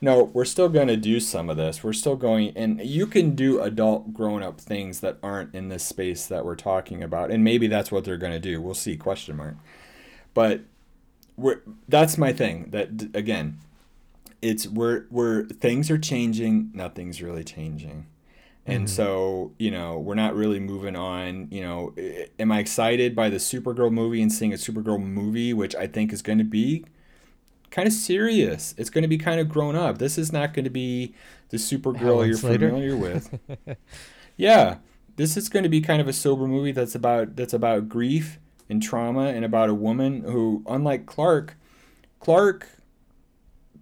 Speaker 2: No, we're still going to do some of this. We're still going, and you can do adult, grown up things that aren't in this space that we're talking about, and maybe that's what they're going to do. We'll see. Question mark. But we're that's my thing. That again, it's we're we're things are changing. Nothing's really changing. And mm-hmm. so, you know, we're not really moving on. You know, am I excited by the Supergirl movie and seeing a Supergirl movie, which I think is going to be kind of serious. It's going to be kind of grown up. This is not going to be the Supergirl you're
Speaker 1: Slater?
Speaker 2: familiar with. [LAUGHS] yeah, this is going to be kind of a sober movie that's about that's about grief and trauma and about a woman who, unlike Clark, Clark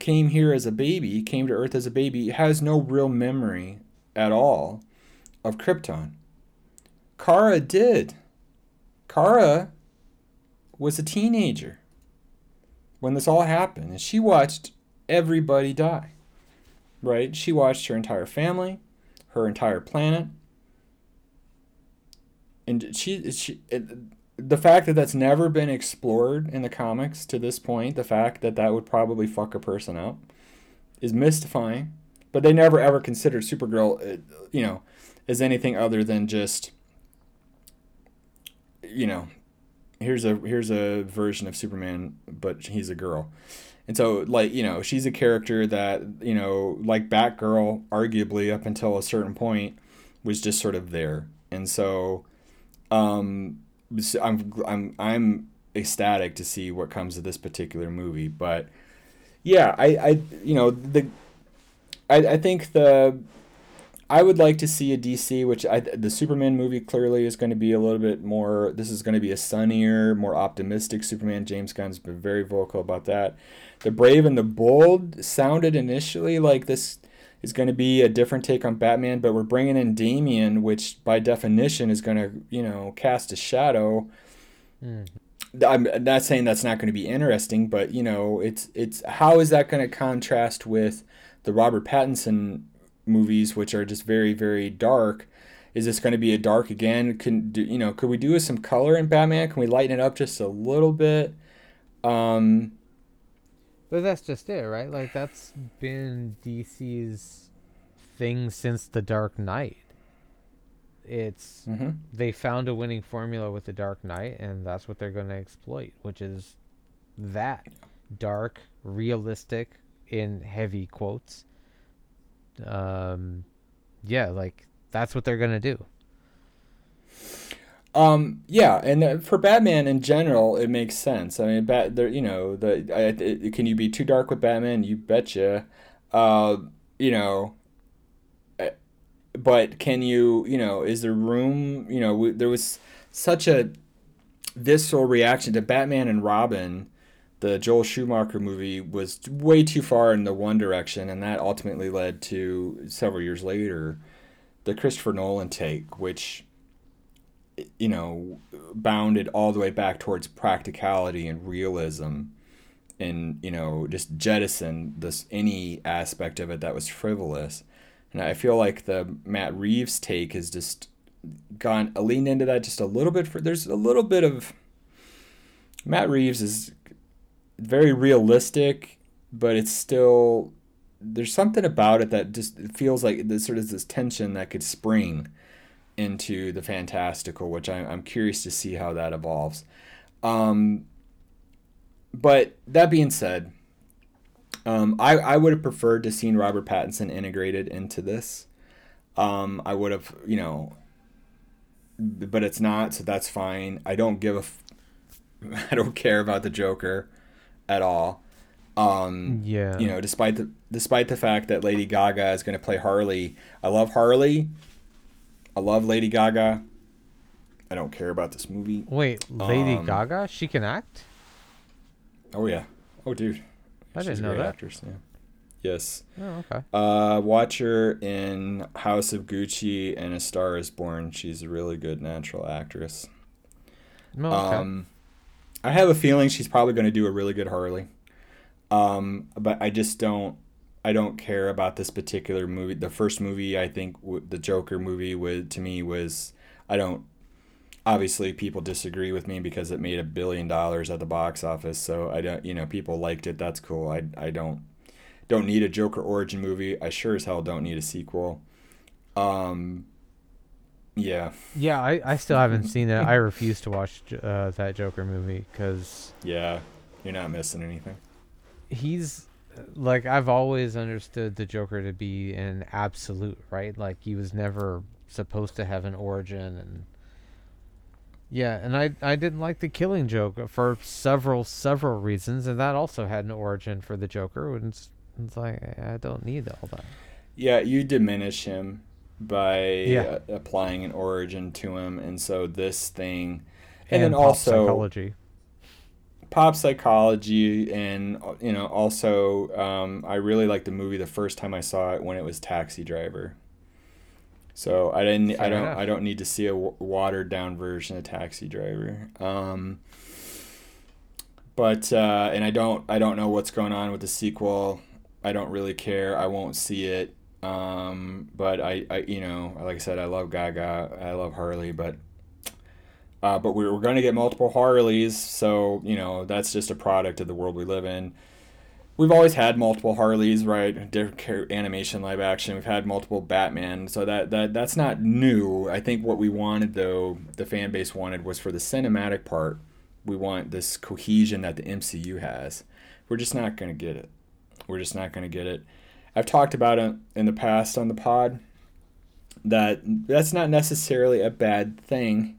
Speaker 2: came here as a baby, came to Earth as a baby, has no real memory at all of Krypton. Kara did. Kara was a teenager when this all happened, and she watched everybody die. Right? She watched her entire family, her entire planet, and she she the fact that that's never been explored in the comics to this point, the fact that that would probably fuck a person up, is mystifying. but they never ever considered Supergirl, uh, you know, as anything other than just, you know, here's a here's a version of Superman, but he's a girl. And so, like, you know, she's a character that, you know, like Batgirl, arguably up until a certain point, was just sort of there. And so, um, I'm, I'm, I'm ecstatic to see what comes of this particular movie. But yeah, I, I, you know, the, I, I think the, I would like to see a DC, which I, the Superman movie clearly is going to be a little bit more. This is going to be a sunnier, more optimistic Superman. James Gunn's been very vocal about that. The Brave and the Bold sounded initially like this is going to be a different take on Batman, but we're bringing in Damian, which by definition is going to, you know, cast a shadow. Mm. I'm not saying that's not going to be interesting, but you know, it's it's how is that going to contrast with the Robert Pattinson movies, which are just very very dark? Is this going to be a dark again? Can do, you know? Could we do with some color in Batman? Can we lighten it up just a little bit? Um,
Speaker 1: but that's just it, right? Like that's been DC's thing since The Dark Knight. It's mm-hmm. they found a winning formula with The Dark Knight, and that's what they're going to exploit, which is that dark, realistic, in heavy quotes. Um, yeah, like that's what they're going to do.
Speaker 2: Um, yeah, and for Batman in general, it makes sense. I mean, bat, there, you know, the I, can you be too dark with Batman? You betcha. Uh, you know, eh, but can you, you know, is there room? You know, there was such a visceral reaction to Batman and Robin. The Joel Schumacher movie was way too far in the one direction, and that ultimately led to several years later the Christopher Nolan take, which you know, bounded all the way back towards practicality and realism and, you know, just jettison this any aspect of it that was frivolous. And I feel like the Matt Reeves take has just gone uh, leaned into that just a little bit for there's a little bit of Matt Reeves is very realistic, but it's still there's something about it that just feels like there's sort of this tension that could spring into the fantastical, which I, I'm curious to see how that evolves. Um, but that being said, um, I, I would have preferred to seen Robert Pattinson integrated into this. Um, I would have, you know, but it's not, so that's fine. I don't give a, f- [LAUGHS] I don't care about the Joker at all. Um, yeah. You know, despite the despite the fact that Lady Gaga is going to play Harley, I love Harley. I love Lady Gaga. I don't care about this movie.
Speaker 1: Wait, Lady um, Gaga? She can act?
Speaker 2: Oh yeah. Oh dude.
Speaker 1: I She's didn't know that.
Speaker 2: Actress, yeah. Yes.
Speaker 1: Oh, okay.
Speaker 2: Uh, watch her in House of Gucci and A Star Is Born. She's a really good natural actress. Oh, okay. Um, I have a feeling she's probably going to do a really good Harley. Um, but I just don't. I don't care about this particular movie. The first movie, I think, the Joker movie, was to me was I don't. Obviously, people disagree with me because it made a billion dollars at the box office. So I don't, you know, people liked it. That's cool. I I don't don't need a Joker origin movie. I sure as hell don't need a sequel. Um. Yeah.
Speaker 1: Yeah, I, I still haven't seen it. I refuse to watch uh, that Joker movie because.
Speaker 2: Yeah, you're not missing anything.
Speaker 1: He's like I've always understood the Joker to be an absolute, right? Like he was never supposed to have an origin and yeah, and I I didn't like the Killing Joke for several several reasons, and that also had an origin for the Joker. And it's, it's like I don't need all that.
Speaker 2: Yeah, you diminish him by yeah. applying an origin to him, and so this thing, and, and then also psychology pop psychology and you know also um, i really liked the movie the first time i saw it when it was taxi driver. So i didn't Fair i don't enough. i don't need to see a w- watered down version of taxi driver. Um, but uh, and i don't i don't know what's going on with the sequel. I don't really care. I won't see it. Um, but I, I you know like i said i love gaga. I love harley but uh, but we were going to get multiple Harleys, so you know that's just a product of the world we live in. we've always had multiple Harleys, right? Different animation, live action. We've had multiple Batman, so that that that's not new. I think what we wanted, though, the fan base wanted, was for the cinematic part. We want this cohesion that the MCU has. We're just not going to get it. We're just not going to get it. I've talked about it in the past on the pod. That that's not necessarily a bad thing.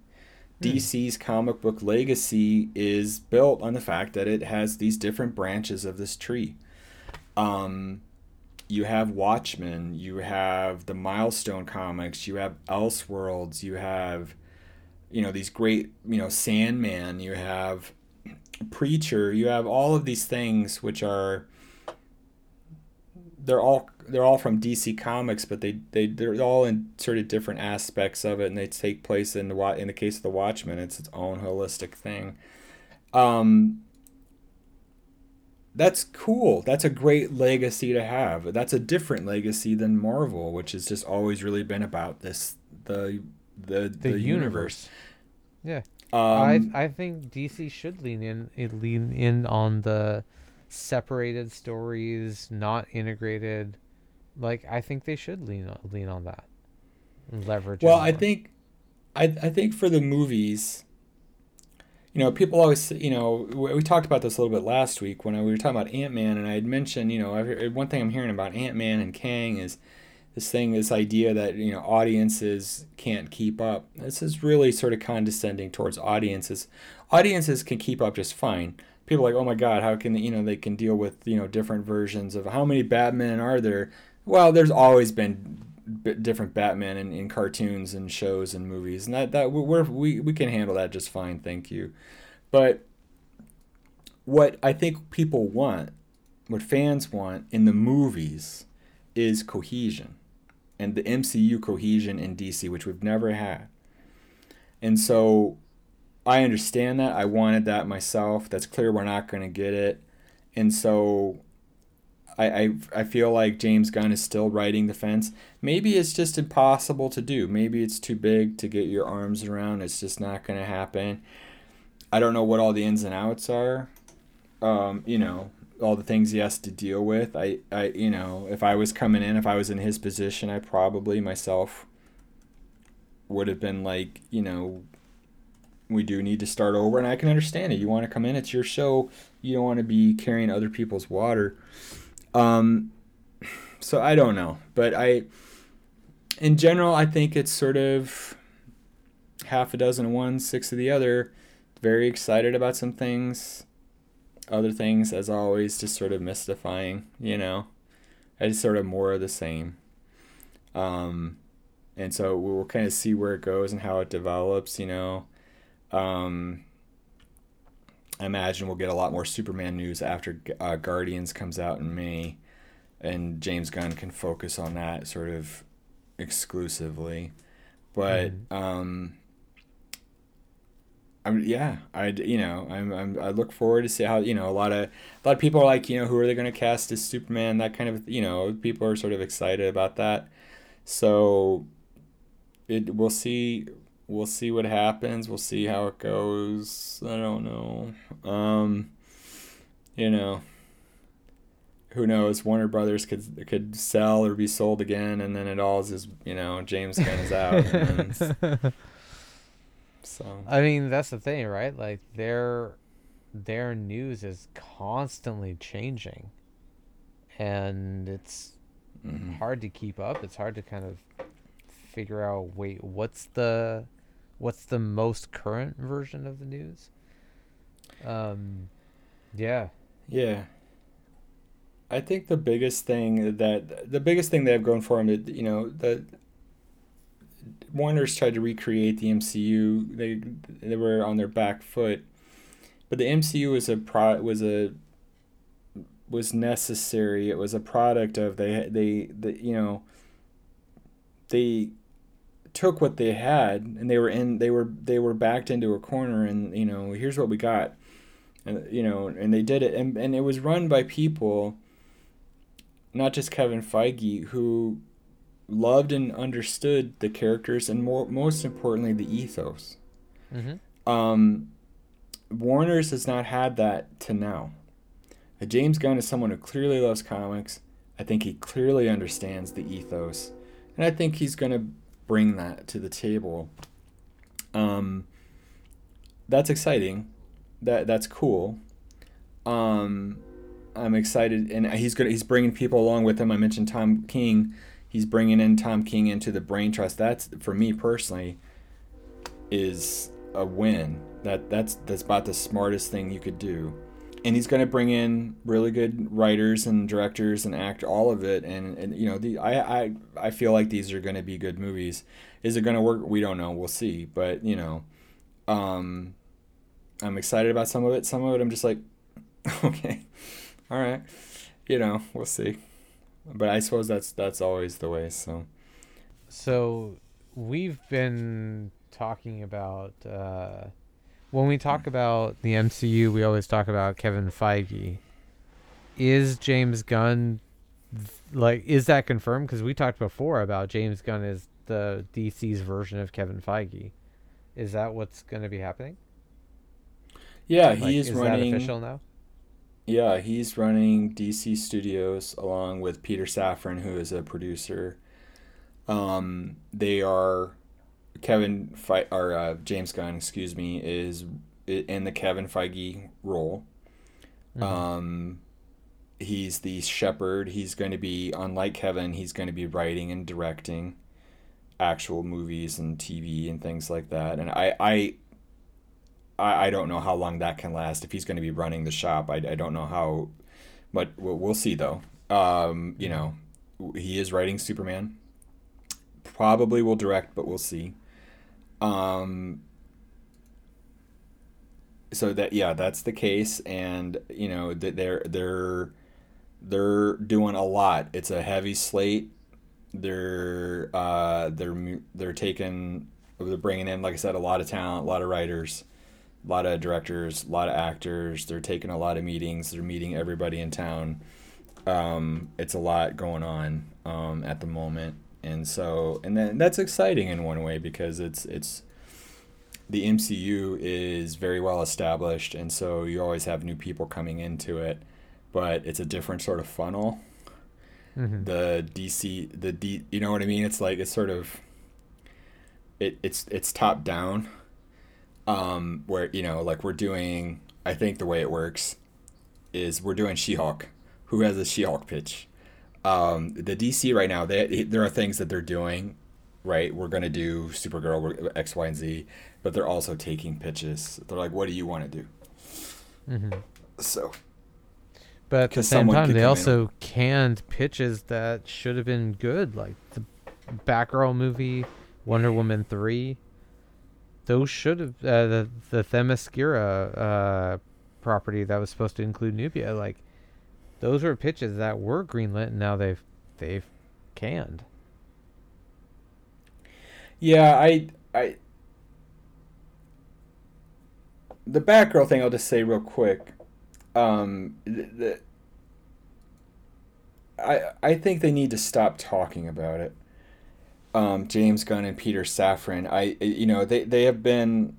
Speaker 2: Hmm. DC's comic book legacy is built on the fact that it has these different branches of this tree. Um, you have Watchmen, you have the Milestone comics, you have Elseworlds, you have, you know, these great, you know, Sandman, you have Preacher, you have all of these things which are they're all they're all from DC Comics, but they they they're all in sort of different aspects of it, and they take place in the in the case of the Watchmen, it's its own holistic thing. Um, that's cool. That's a great legacy to have. That's a different legacy than Marvel, which has just always really been about this the the
Speaker 1: the, the universe. universe. Yeah. Um, I I think DC should lean in lean in on the separated stories, not integrated. Like I think they should lean on, lean on that. Leverage.
Speaker 2: Well, I think I I think for the movies you know, people always, you know, we talked about this a little bit last week when we were talking about Ant Man, and I had mentioned, you know, one thing I'm hearing about Ant Man and Kang is this thing, this idea that you know audiences can't keep up. This is really sort of condescending towards audiences. Audiences can keep up just fine. People are like, oh my God, how can they, you know they can deal with you know different versions of how many Batman are there? Well, there's always been different Batman in, in cartoons and shows and movies, and that that we're, we we can handle that just fine, thank you. But what I think people want, what fans want in the movies, is cohesion, and the MCU cohesion in DC, which we've never had. And so, I understand that. I wanted that myself. That's clear. We're not going to get it, and so I, I, I feel like James Gunn is still riding the fence. Maybe it's just impossible to do. Maybe it's too big to get your arms around. It's just not going to happen. I don't know what all the ins and outs are. Um, you know, all the things he has to deal with. I, I, you know, if I was coming in, if I was in his position, I probably myself would have been like, you know, we do need to start over, and I can understand it. You want to come in, it's your show. You don't want to be carrying other people's water. Um, so I don't know, but I, in general, I think it's sort of half a dozen of one, six of the other. Very excited about some things. Other things, as always, just sort of mystifying, you know. It's sort of more of the same. Um, and so we'll kind of see where it goes and how it develops, you know. Um, I imagine we'll get a lot more Superman news after uh, Guardians comes out in May, and James Gunn can focus on that sort of exclusively. But mm. um, I'm yeah, I you know I'm, I'm I look forward to see how you know a lot of a lot of people are like you know who are they going to cast as Superman that kind of you know people are sort of excited about that. So it we'll see we'll see what happens. We'll see how it goes. I don't know. Um, you know, who knows? Warner Brothers could could sell or be sold again, and then it all is just you know James Gunn is out. [LAUGHS]
Speaker 1: so I mean, that's the thing, right? Like their their news is constantly changing, and it's mm-hmm. hard to keep up. It's hard to kind of figure out wait what's the what's the most current version of the news? Um yeah.
Speaker 2: Yeah. I think the biggest thing that the biggest thing they have going for them you know the warner's tried to recreate the mcu they they were on their back foot but the mcu was a pro was a was necessary. It was a product of they they, the you know they took what they had and they were in they were they were backed into a corner and you know here's what we got. And you know and they did it. And, and it was run by people not just Kevin Feige who loved and understood the characters and more most importantly the ethos. Mm-hmm. um, Warner's has not had that to now. James Gunn is someone who clearly loves comics. I think he clearly understands the ethos, and I think he's going to bring that to the table. Um, that's exciting. That that's cool. Um, I'm excited, and he's gonna he's bringing people along with him. I mentioned Tom King. He's bringing in Tom King into the Brain Trust. That's for me personally is a win. That that's that's about the smartest thing you could do. And he's going to bring in really good writers and directors and act all of it. And, and you know the I, I I feel like these are going to be good movies. Is it going to work? We don't know. We'll see. But you know, um, I'm excited about some of it. Some of it I'm just like, [LAUGHS] okay, all right, you know, we'll see. But I suppose that's that's always the way. So.
Speaker 1: So we've been talking about uh, when we talk about the MCU, we always talk about Kevin Feige. Is James Gunn like is that confirmed? Because we talked before about James Gunn is the DC's version of Kevin Feige. Is that what's going to be happening?
Speaker 2: Yeah, like, he's
Speaker 1: is
Speaker 2: running.
Speaker 1: That official now.
Speaker 2: Yeah, he's running DC Studios along with Peter Safran, who is a producer. Um, they are Kevin Fe- or uh, James Gunn, excuse me, is in the Kevin Feige role. Mm-hmm. Um, he's the shepherd. He's going to be unlike Kevin. He's going to be writing and directing actual movies and TV and things like that. And I, I, I, don't know how long that can last. If he's going to be running the shop, I, I don't know how. But we'll, we'll see though. Um, you know, he is writing Superman. Probably will direct, but we'll see. Um, so that yeah, that's the case, and you know they're they're they're doing a lot. It's a heavy slate. They're uh, they're they're taking they're bringing in like I said a lot of talent, a lot of writers, a lot of directors, a lot of actors. They're taking a lot of meetings. They're meeting everybody in town. Um, it's a lot going on um, at the moment and so and then that's exciting in one way because it's it's the MCU is very well established and so you always have new people coming into it but it's a different sort of funnel. Mm-hmm. the DC the D you know what I mean? It's like it's sort of it it's it's top down um where you know like we're doing I think the way it works is we're doing She-Hulk. Who has a She-Hulk pitch um, the DC right now, they, there are things that they're doing, right? We're gonna do Supergirl, X, Y, and Z, but they're also taking pitches. They're like, "What do you want to do?" Mm-hmm. So,
Speaker 1: but at the same time, they also in. canned pitches that should have been good, like the Batgirl movie, Wonder Woman three. Those should have uh, the the Themyscira uh, property that was supposed to include Nubia, like those were pitches that were greenlit and now they've they've canned.
Speaker 2: Yeah, I I the Batgirl thing I'll just say real quick. Um the, the I I think they need to stop talking about it. Um, James Gunn and Peter Safran. I you know they they have been,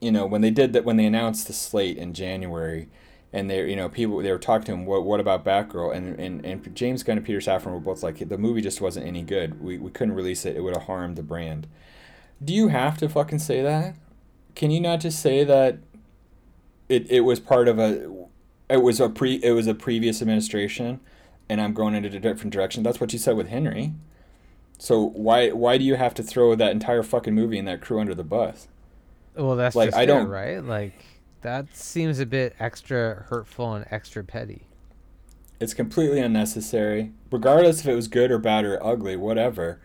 Speaker 2: you know when they did that when they announced the slate in January, and they you know people they were talking to him what what about Batgirl? And and, and James Gunn and Peter Safran were both like the movie just wasn't any good. We, we couldn't release it. It would have harmed the brand. Do you have to fucking say that? Can you not just say that it, it was part of a it was a pre it was a previous administration and I'm going in a different direction? That's what you said with Henry. So why why do you have to throw that entire fucking movie and that crew under the bus?
Speaker 1: Well that's like I don't right? Like that seems a bit extra hurtful and extra petty.
Speaker 2: It's completely unnecessary. Regardless if it was good or bad or ugly, whatever.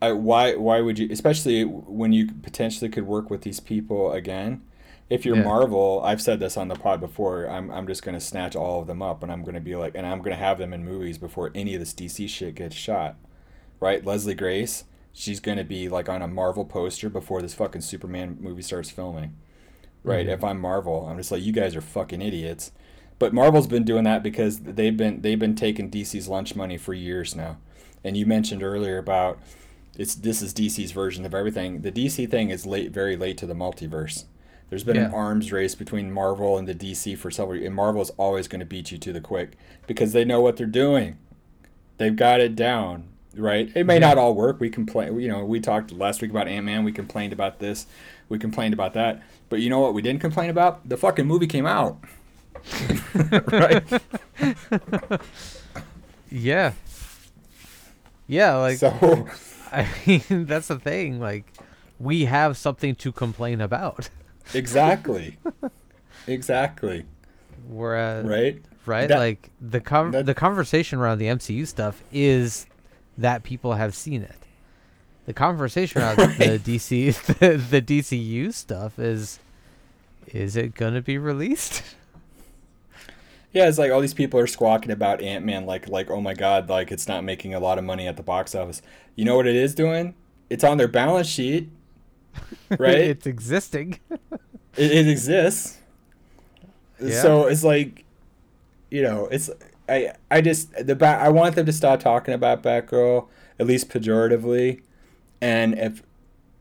Speaker 2: I, why why would you especially when you potentially could work with these people again? If you're yeah. Marvel, I've said this on the pod before, I'm I'm just going to snatch all of them up and I'm going to be like and I'm going to have them in movies before any of this DC shit gets shot. Right? Leslie Grace, she's going to be like on a Marvel poster before this fucking Superman movie starts filming right? Mm-hmm. If I'm Marvel, I'm just like, you guys are fucking idiots. But Marvel's been doing that because they've been they've been taking DC's lunch money for years now. And you mentioned earlier about it's this is DC's version of everything. The DC thing is late, very late to the multiverse. There's been
Speaker 1: Yeah.
Speaker 2: an arms race between Marvel and the DC for several years, and Marvel's always going to beat you to the quick because they know what they're doing. They've got it down, right? It may not all work. We complain, you know, we talked last week about Ant-Man, we complained about this, we complained about that. But you know what we didn't complain about? The fucking movie came out. [LAUGHS] right? [LAUGHS]
Speaker 1: Yeah. Yeah, like
Speaker 2: so [LAUGHS]
Speaker 1: I mean that's the thing. Like we have something to complain about.
Speaker 2: exactly. Exactly.
Speaker 1: Whereas
Speaker 2: Right?
Speaker 1: right?
Speaker 2: That-
Speaker 1: like the com-
Speaker 2: that-
Speaker 1: the conversation around the MCU stuff is that people have seen it. The conversation around [LAUGHS] the DC [LAUGHS] the, the DCU stuff is is it going to be released?
Speaker 2: Yeah, it's like all these people are squawking about Ant Man, like like oh my god, like it's not making a lot of money at the box office. You know what it is doing? It's on their balance sheet, [LAUGHS] right?
Speaker 1: it's existing.
Speaker 2: it exists.
Speaker 1: Yeah.
Speaker 2: So it's like, you know, it's I I just the bat I want them to stop talking about Batgirl at least pejoratively, and if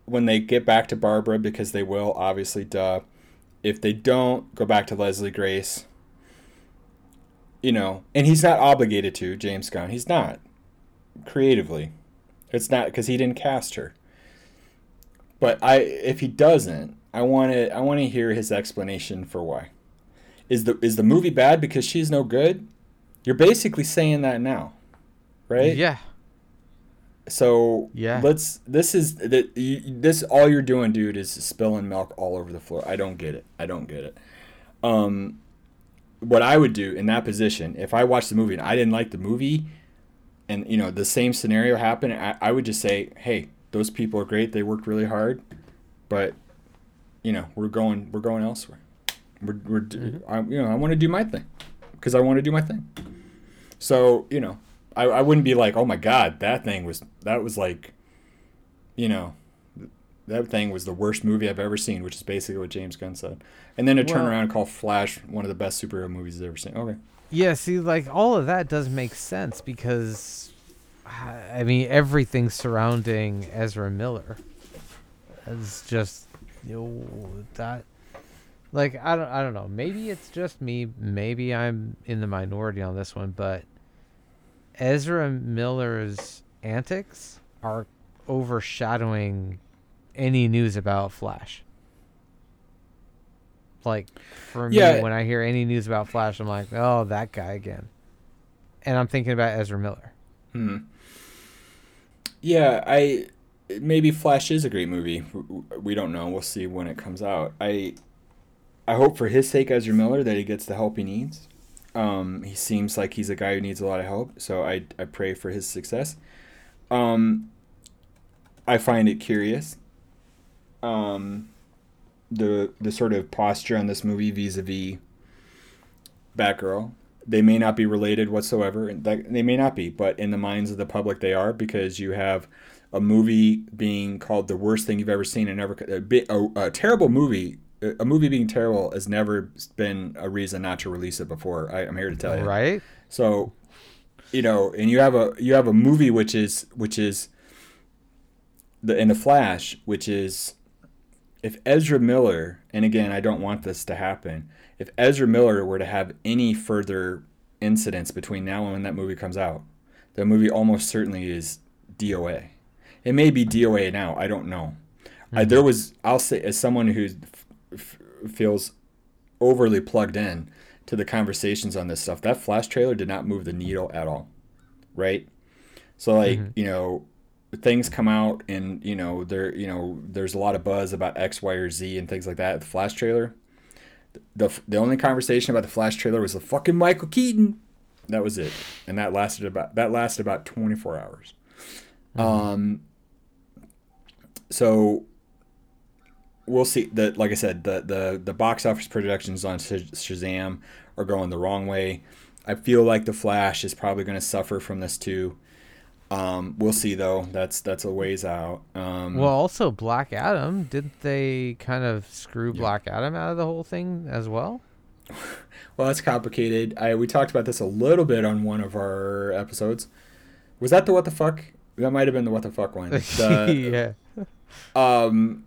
Speaker 2: when they get back to Barbara because they will obviously, duh. If they don't, go back to Leslie Grace. You know, and he's not obligated to James Gunn. He's not creatively. It's not because he didn't cast her. But I, if he doesn't, I want to, I want to hear his explanation for why. Is the is the movie bad because she's no good? You're basically saying that now, right?
Speaker 1: Yeah.
Speaker 2: So
Speaker 1: Yeah.
Speaker 2: let's. This is that. This all you're doing, dude, is spilling milk all over the floor. I don't get it. I don't get it. Um, what I would do in that position, if I watched the movie and I didn't like the movie, and you know the same scenario happened, I, I would just say, hey, those people are great. They worked really hard, but you know we're going we're going elsewhere. We're, we're I you know I want to do my thing because I want to do my thing. So you know I, I wouldn't be like, oh my god, that thing was that was like, you know, that thing was the worst movie I've ever seen, which is basically what James Gunn said. And then to turn
Speaker 1: Well-
Speaker 2: around and call Flash one of the best superhero movies I've ever seen. Okay.
Speaker 1: Yeah, see, like all of that does make sense because, I mean, everything surrounding Ezra Miller is just you know, that. Like I don't, I don't know. Maybe it's just me. Maybe I'm in the minority on this one, but Ezra Miller's antics are overshadowing any news about Flash. Like for me,
Speaker 2: Yeah.
Speaker 1: when I hear any news about Flash, I'm like, oh, that guy again. And I'm thinking about Ezra Miller.
Speaker 2: Hmm. Yeah, I maybe Flash is a great movie. We don't know. We'll see when it comes out. I I hope for his sake, Ezra Miller, that he gets the help he needs. Um, he seems like he's a guy who needs a lot of help, so I I pray for his success. Um, I find it curious. Um, the the sort of posture on this movie vis-a-vis Batgirl. They may not be related whatsoever. and They may not be, but in the minds of the public, they are because you have a movie being called the worst thing you've ever seen and never a, a, a terrible movie. A movie being terrible has never been a reason not to release it before. I, I'm here to tell you.
Speaker 1: Right?
Speaker 2: So, you know, and you have a you have a movie which is which is the in the Flash, which is if Ezra Miller, and again, I don't want this to happen. If Ezra Miller were to have any further incidents between now and when that movie comes out, the movie almost certainly is DOA. It may be DOA now. I don't know. I, mm-hmm. there was. I'll say as someone who f- feels overly plugged in to the conversations on this stuff. That Flash trailer did not move the needle at all, right? So like
Speaker 1: Mhm.
Speaker 2: you know, things come out and you know there you know there's a lot of buzz about X, Y, or Z and things like that. The Flash trailer, the the only conversation about the Flash trailer was the fucking Michael Keaton. That was it, and that lasted about that lasted about 24 hours. Um. So we'll see that like i said the the the box office projections on shazam are going the wrong way. I feel like the flash is probably going to suffer from this too. Um we'll see though. That's that's a ways out. Um
Speaker 1: Well, also Black Adam, didn't they kind of screw Black Adam out of the whole thing as well? [LAUGHS]
Speaker 2: well that's complicated. I we talked about this a little bit on one of our episodes. Was that the what the fuck? That might have been the what the fuck one. [LAUGHS] The,
Speaker 1: yeah.
Speaker 2: um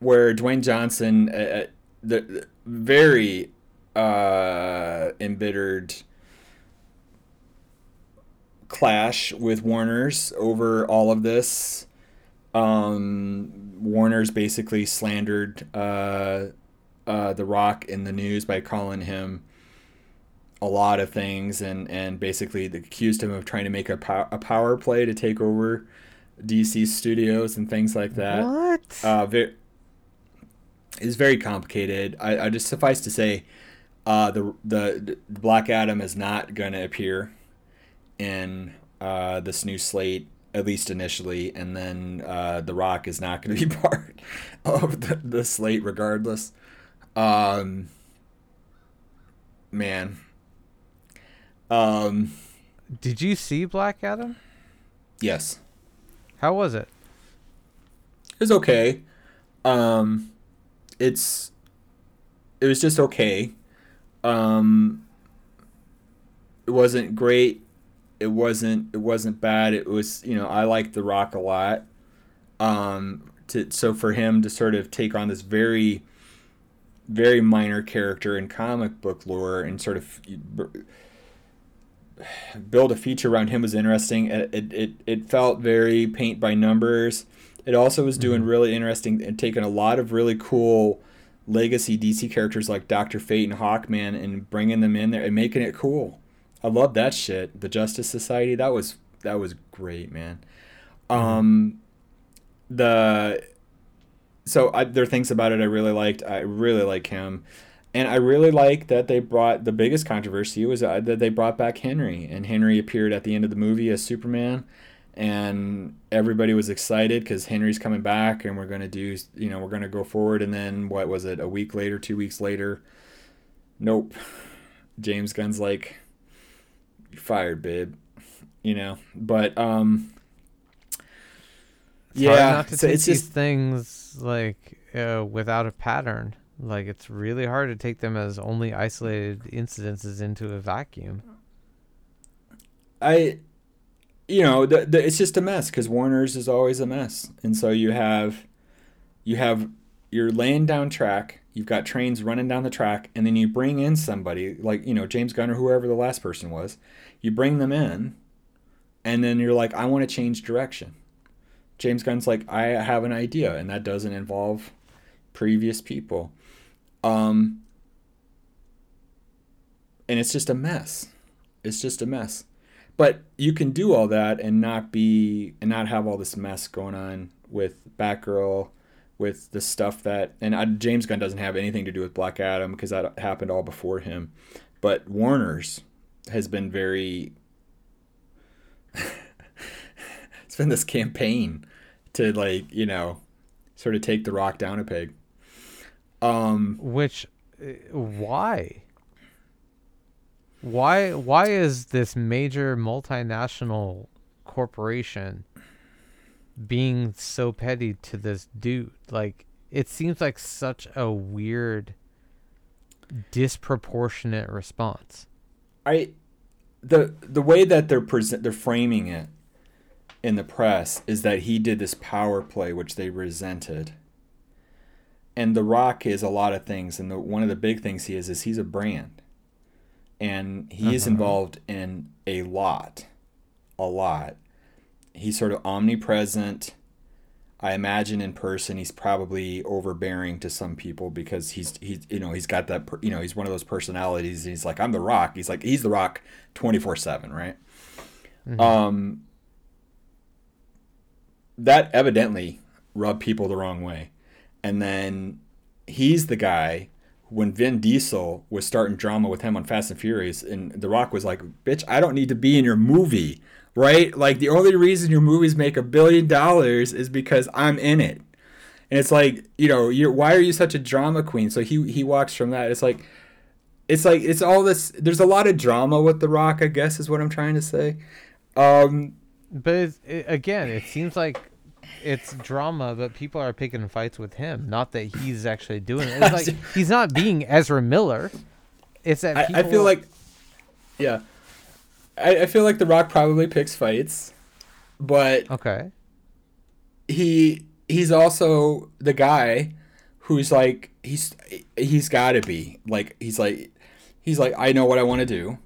Speaker 2: where Dwayne Johnson, uh, uh the, the very uh, embittered clash with Warner's over all of this. Um, Warner's basically slandered uh, uh, The Rock in the news by calling him a lot of things and, and basically accused him of trying to make a, pow- a power play to take over DC studios and things like that.
Speaker 1: What?
Speaker 2: Uh, very, it's very complicated. I, I just suffice to say, uh, the, the the Black Adam is not going to appear in uh, this new slate at least initially, and then uh, The Rock is not going [LAUGHS] to be part of the, the slate regardless. Um, man. Um,
Speaker 1: Did you see Black Adam?
Speaker 2: yes,
Speaker 1: How was it?
Speaker 2: it's okay. Um, it's it was just okay. Um, it wasn't great. It wasn't it wasn't bad. It was you know I liked The Rock a lot. Um, to so for him to sort of take on this very very minor character in comic book lore and sort of build a feature around him was interesting. It it, it, it felt very paint by numbers. It also was doing
Speaker 1: Mm-hmm.
Speaker 2: really interesting and taking a lot of really cool legacy DC characters like Doctor Fate and Hawkman and bringing them in there and making it cool. I love that shit. The Justice Society that was that was great, man. Um, the so I, there are things about it I really liked. I really like him, and I really like that they brought the biggest controversy was uh, that they brought back Henry, and Henry appeared at the end of the movie as Superman, and everybody was excited because Henry's coming back, and we're gonna do you know we're gonna go forward, and then what was it? A week later, two weeks later, nope. James Gunn's like, you're fired, babe. You know, but um.
Speaker 1: It's
Speaker 2: yeah,
Speaker 1: not to
Speaker 2: so
Speaker 1: take
Speaker 2: it's
Speaker 1: these
Speaker 2: just
Speaker 1: things like uh, without a pattern. Like it's really hard to take them as only isolated incidences into a vacuum.
Speaker 2: I, you know, the, the, it's just a mess because Warner's is always a mess, and so you have, you have, you're laying down track. You've got trains running down the track, and then you bring in somebody like you know James Gunn or whoever the last person was. You bring them in, and then you're like, I want to change direction. James Gunn's like, I have an idea, and that doesn't involve previous people. Um, and it's just a mess. It's just a mess. But you can do all that and not be and not have all this mess going on with Batgirl, with the stuff that and I, James Gunn doesn't have anything to do with Black Adam because that happened all before him. But Warner's has been very. [LAUGHS] it's been this campaign to like you know, sort of take the rock down a peg. Um,
Speaker 1: Which, uh, why? Why? Why is this major multinational corporation being so petty to this dude? Like, it seems like such a weird, disproportionate response.
Speaker 2: I the the way that they're present they're framing it in the press is that he did this power play which they resented. And The Rock is a lot of things and the one of the big things he is is he's a brand. And he is
Speaker 1: Uh-huh.
Speaker 2: involved in a lot. A lot. He's sort of omnipresent. I imagine in person he's probably overbearing to some people because he's he's you know he's got that you know he's one of those personalities. He's like I'm the Rock. He's like he's the Rock twenty four seven, right? Um, that evidently rubbed people the wrong way, and then he's the guy when Vin Diesel was starting drama with him on Fast and Furious, and The Rock was like, "Bitch, I don't need to be in your movie." Right? Like the only reason your movies make a billion dollars is because I'm in it. And it's like, you know, you're why are you such a drama queen? So he he walks from that. It's like it's like it's all this there's a lot of drama with The Rock, I guess is what I'm trying to say. Um
Speaker 1: But it's, it, again, it seems like it's drama, but people are picking fights with him. Not that he's actually doing it. [LAUGHS] It's like he's not being Ezra Miller. It's that
Speaker 2: I, I feel like yeah. I, I feel like The Rock probably picks fights, but
Speaker 1: okay.
Speaker 2: he he's also the guy who's like he's he's got to be like he's like he's like I know what I want to do.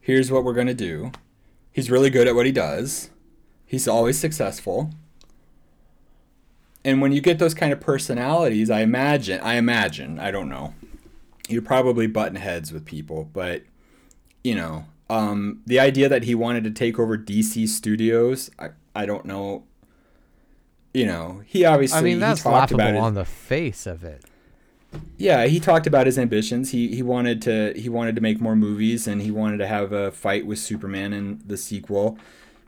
Speaker 2: Here's what we're going to do. He's really good at what he does. He's always successful. And when you get those kind of personalities, I imagine, I imagine, I don't know. You're probably button heads with people, but you know, um, the idea that he wanted to take over DC Studios, I, I don't know. You know, he obviously
Speaker 1: I mean, that's
Speaker 2: talked
Speaker 1: laughable
Speaker 2: about
Speaker 1: on the face of it.
Speaker 2: Yeah, he talked about his ambitions. He he wanted to he wanted to make more movies and he wanted to have a fight with Superman in the sequel.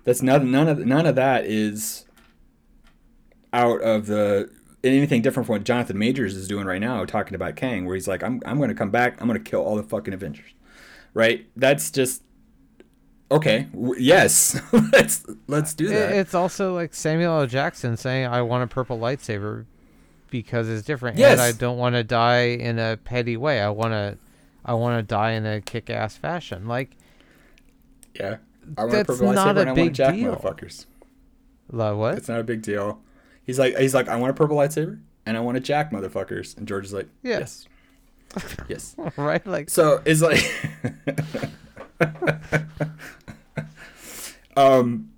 Speaker 2: That's none none of none of that is out of the anything different from what Jonathan Majors is doing right now, talking about Kang, where he's like, I'm I'm gonna come back, I'm gonna kill all the fucking Avengers, right? That's just okay. W- yes, [LAUGHS] let's let's do that.
Speaker 1: It's also like Samuel L. Jackson saying, "I want a purple lightsaber because it's different,
Speaker 2: Yes.
Speaker 1: and I don't want to die in a petty way. I want to, I want to die in a kick-ass fashion." Like,
Speaker 2: yeah, I want
Speaker 1: that's
Speaker 2: a purple
Speaker 1: not
Speaker 2: lightsaber
Speaker 1: a
Speaker 2: and I want
Speaker 1: big
Speaker 2: to jack
Speaker 1: deal.
Speaker 2: motherfuckers.
Speaker 1: like what?
Speaker 2: It's not a big deal. He's like, he's like, I want a purple lightsaber and I want to jack motherfuckers. And George is like,
Speaker 1: Yeah.
Speaker 2: yes, yes. [LAUGHS]
Speaker 1: right? Like,
Speaker 2: So it's like, [LAUGHS] um,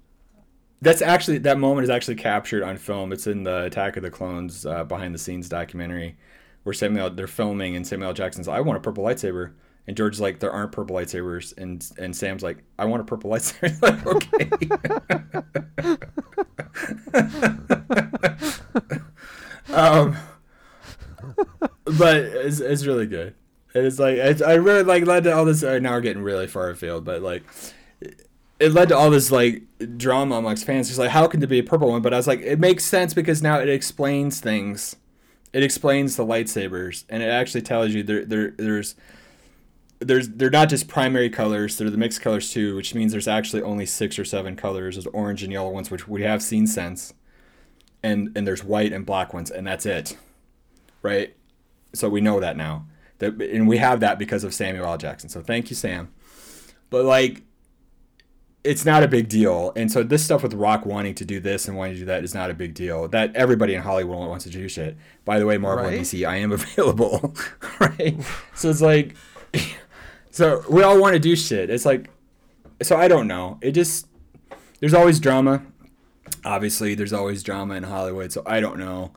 Speaker 2: that's actually that moment is actually captured on film. It's in the Attack of the Clones uh, behind the scenes documentary where Samuel they're filming and Samuel L. Jackson's like, I want a purple lightsaber. And George's like, there aren't purple lightsabers, and and Sam's like, I want a purple lightsaber. [LAUGHS] like, okay. [LAUGHS] um, but it's, it's really good. It's like it's, I really like led to all this. Uh, now we're getting really far afield, but like it led to all this like drama amongst fans. It's like, how can there be a purple one? But I was like, it makes sense because now it explains things. It explains the lightsabers, and it actually tells you there, there there's there's they're not just primary colors; they're the mixed colors too, which means there's actually only six or seven colors. There's orange and yellow ones, which we have seen since, and and there's white and black ones, and that's it, right? So we know that now. That and we have that because of Samuel L. Jackson. So thank you, Sam. But like, it's not a big deal. And so this stuff with Rock wanting to do this and wanting to do that is not a big deal. That everybody in Hollywood wants to do shit. By the way, Marvel
Speaker 1: Right.
Speaker 2: and DC, I am [LAUGHS] available. [LAUGHS] right? So it's like, [LAUGHS] so we all want to do shit. It's like, so I don't know. It just there's always drama. Obviously, there's always drama in Hollywood. So I don't know.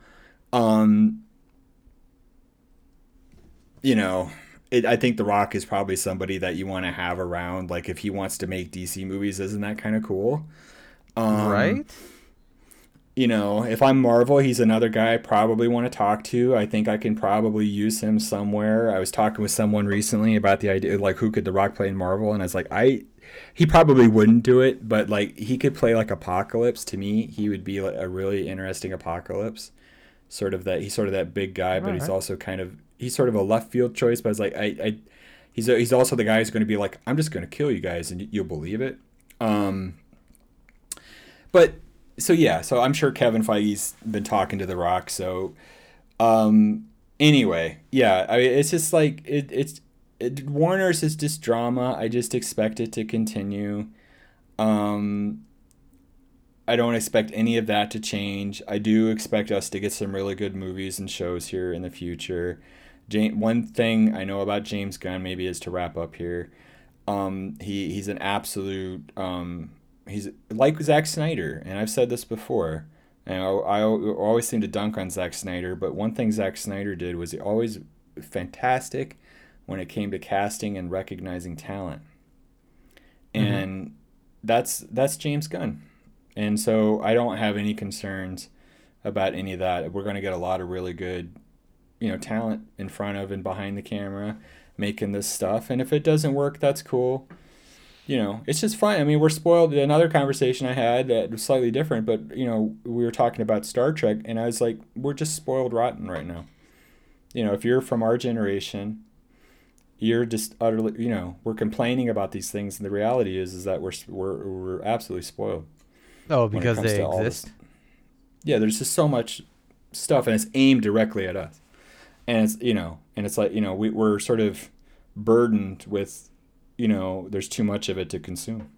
Speaker 2: Um, you know, it, I think The Rock is probably somebody that you want to have around. Like if he wants to make DC movies, isn't that kind of cool? Um,
Speaker 1: right?
Speaker 2: You know, if I'm Marvel, he's another guy I probably want to talk to. I think I can probably use him somewhere. I was talking with someone recently about the idea, like who could The Rock play in Marvel, and I was like, I, he probably wouldn't do it, but like he could play like Apocalypse. To me, he would be like a really interesting Apocalypse. Sort of that he's sort of that big guy, but he's also kind of he's sort of a left field choice. But it's like I, I he's he's also the guy who's going to be like, I'm just going to kill you guys, and you'll believe it. Um, but so yeah, so I'm sure Kevin Feige's been talking to The Rock. So um, anyway, yeah, I mean, it's just like it, it's it, Warner's is just drama. I just expect it to continue. Um, I don't expect any of that to change. I do expect us to get some really good movies and shows here in the future. James, one thing I know about James Gunn maybe is to wrap up here. Um, he he's an absolute um, he's like Zack Snyder, and I've said this before. And I, I always seem to dunk on Zack Snyder, but one thing Zack Snyder did was he always fantastic when it came to casting and recognizing talent. Mm-hmm. And that's that's James Gunn. And so I don't have any concerns about any of that. We're going to get a lot of really good, you know, talent in front of and behind the camera making this stuff. And if it doesn't work, that's cool. You know, it's just fun. I mean, we're spoiled. Another conversation I had that was slightly different, but you know, we were talking about Star Trek, and I was like, we're just spoiled rotten right now. You know, if you're from our generation, you're just utterly, you know, we're complaining about these things, and the reality is, is that we're we're we're absolutely spoiled
Speaker 1: Oh, because they
Speaker 2: to all this.
Speaker 1: exist.
Speaker 2: Yeah, there's just so much stuff, and it's aimed directly at us. And it's you know, and it's like you know, we we're sort of burdened with, you know, there's too much of it to consume.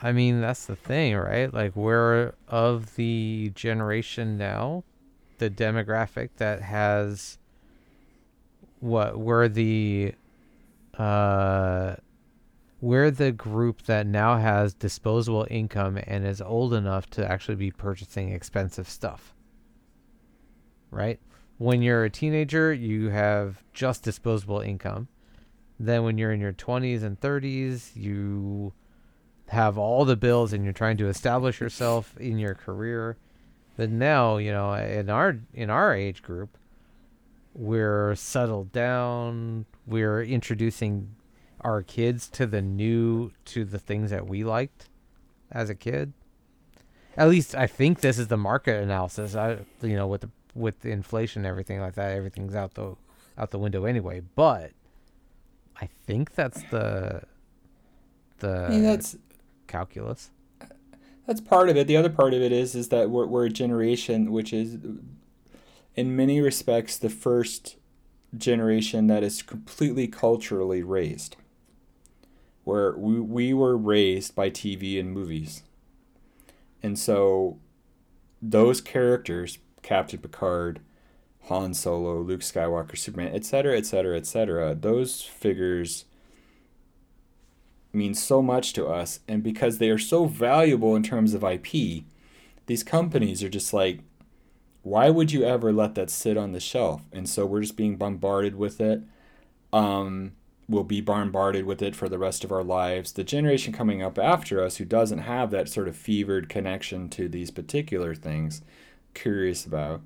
Speaker 1: I mean, that's the thing, right? Like we're of the generation now the demographic that has what we're the uh we're the group that now has disposable income and is old enough to actually be purchasing expensive stuff. Right? When you're a teenager, you have just disposable income. Then when you're in your 20s and 30s, you have all the bills and you're trying to establish yourself in your career. But now, you know, in our in our age group, we're settled down. We're introducing our kids to the new to the things that we liked as a kid. At least I think this is the market analysis. I you know with the with inflation and everything like that, everything's out the out the window anyway. But I think that's the the
Speaker 2: I mean, that's
Speaker 1: calculus.
Speaker 2: That's part of it. The other part of it is is that we're we're a generation which is in many respects the first generation that is completely culturally raised. Where we, we were raised by TV and movies. And so those characters, Captain Picard, Han Solo, Luke Skywalker, Superman, etc., etc., etc., those figures mean so much to us. And because they are so valuable in terms of IP, these companies are just like, why would you ever let that sit on the shelf? And so we're just being bombarded with it. Um, we'll be bombarded with it for the rest of our lives. The generation coming up after us who doesn't have that sort of fevered connection to these particular things, curious about.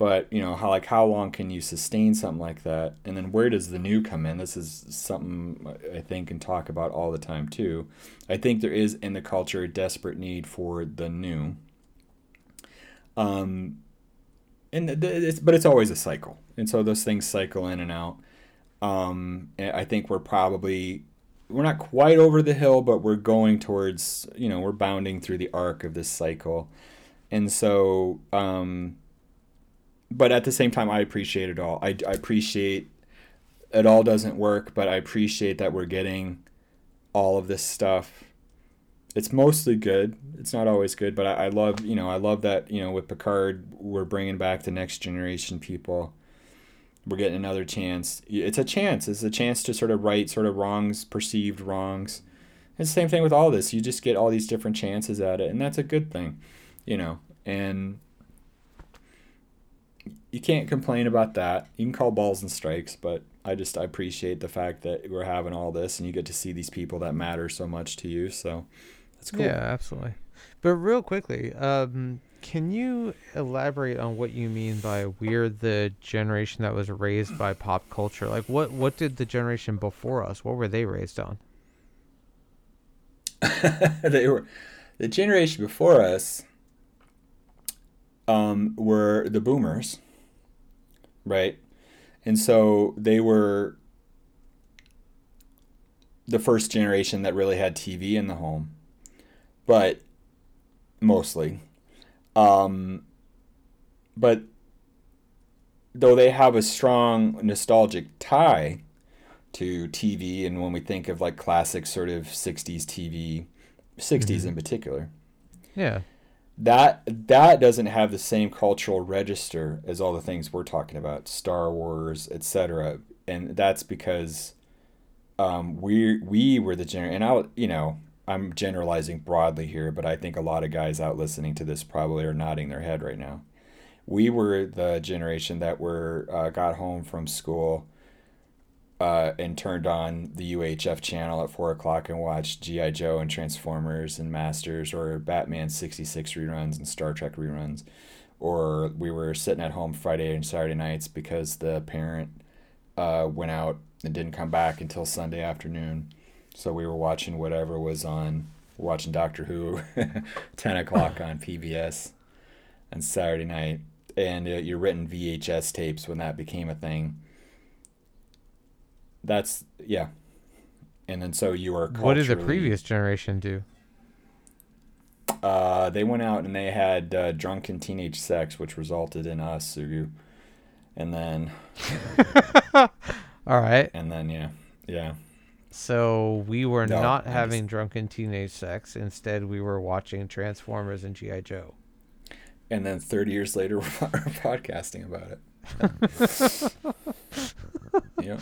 Speaker 2: But you know how like how long can you sustain something like that, and then where does the new come in? This is something I think and talk about all the time too. I think there is in the culture a desperate need for the new. Um, and it's but it's always a cycle, and so those things cycle in and out. Um, I think we're probably we're not quite over the hill, but we're going towards you know we're bounding through the arc of this cycle, and so um, but at the same time, I appreciate it all. I, I appreciate it all doesn't work, but I appreciate that we're getting all of this stuff. It's mostly good. It's not always good, but I, I love you know I love that you know with Picard we're bringing back the next generation people. We're getting another chance. It's a chance. It's a chance to sort of right sort of wrongs, perceived wrongs. It's the same thing with all this. You just get all these different chances at it, and that's a good thing, you know. And you can't complain about that. You can call balls and strikes, but I just I appreciate the fact that we're having all this and you get to see these people that matter so much to you. So that's cool.
Speaker 1: Yeah, absolutely. But real quickly, um, can you elaborate on what you mean by we're the generation that was raised by pop culture? Like what what did the generation before us? What were they raised on? [LAUGHS]
Speaker 2: they were the generation before us um, were the boomers right? And so they were the first generation that really had TV in the home, but mostly. Um, but though they have a strong nostalgic tie to TV, and when we think of like classic sort of 60s TV, 60s mm-hmm. in particular.
Speaker 1: Yeah
Speaker 2: that that doesn't have the same cultural register as all the things we're talking about, Star Wars, etc. And that's because um, we we were the gener and I you know I'm generalizing broadly here, but I think a lot of guys out listening to this probably are nodding their head right now. We were the generation that were uh, got home from school uh, and turned on the UHF channel at four o'clock and watched GI Joe and Transformers and Masters or Batman sixty six reruns and Star Trek reruns, or we were sitting at home Friday and Saturday nights because the parent uh, went out and didn't come back until Sunday afternoon, so we were watching whatever was on, watching Doctor Who, [LAUGHS] ten o'clock on PBS, on Saturday night, and uh, your written VHS tapes when that became a thing that's yeah. And then so you are.
Speaker 1: What did the previous generation do?
Speaker 2: Uh, they went out and they had uh, drunken teenage sex, which resulted in us, Sugu. And then. [LAUGHS]
Speaker 1: All right.
Speaker 2: And then yeah, yeah.
Speaker 1: So we were no, not having just... drunken teenage sex. Instead, we were watching Transformers and GI Joe.
Speaker 2: and then 30 years later [LAUGHS] we're podcasting about it. [LAUGHS] yeah.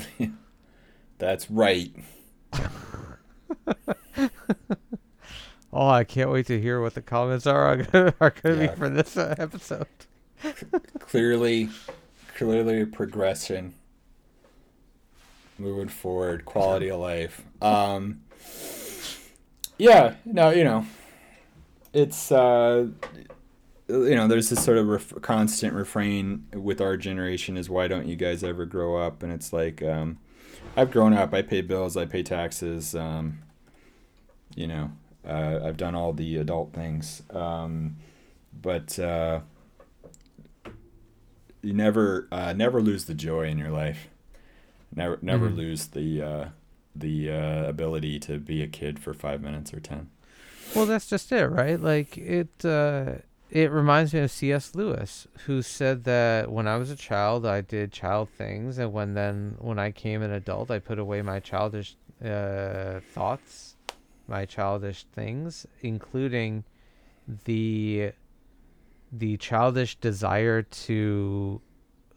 Speaker 2: [LAUGHS] That's right. [LAUGHS]
Speaker 1: oh, I can't wait to hear what the comments are [LAUGHS] are going to yeah. be for this uh, episode.
Speaker 2: clearly, clearly progression. Moving forward, quality of life. Um, yeah, no, you know, it's uh, you know, there's this sort of ref- constant refrain with our generation is why don't you guys ever grow up? And it's like, um, I've grown up. I pay bills. I pay taxes. Um, you know, uh, I've done all the adult things. Um, but uh, you never, uh, never lose the joy in your life. Never, never mm-hmm. lose the uh, the uh, ability to be a kid for five minutes or ten.
Speaker 1: Well, that's just it, right? Like it uh, it reminds me of C.S. Lewis, who said that when I was a child, I did child things, and when then when I came an adult, I put away my childish uh, thoughts, my childish things, including the the childish desire to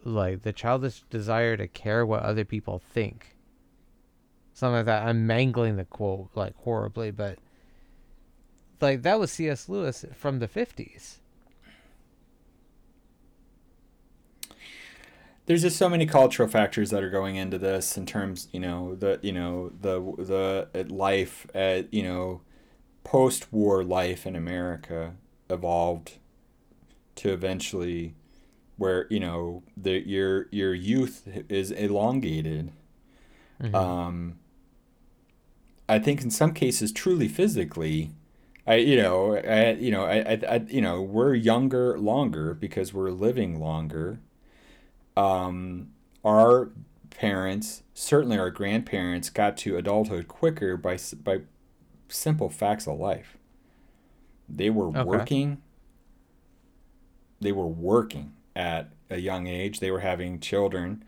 Speaker 1: like the childish desire to care what other people think. Something like that. I'm mangling the quote like horribly, but like that was C.S. Lewis from the 50s
Speaker 2: there's just so many cultural factors that are going into this in terms you know the you know the the life at you know post-war life in america evolved to eventually where you know the your your youth is elongated mm-hmm. um i think in some cases truly physically I you know I you know I, I, I you know we're younger longer because we're living longer um, our parents, certainly our grandparents, got to adulthood quicker by by simple facts of life. They were okay. working. They were working at a young age. They were having children.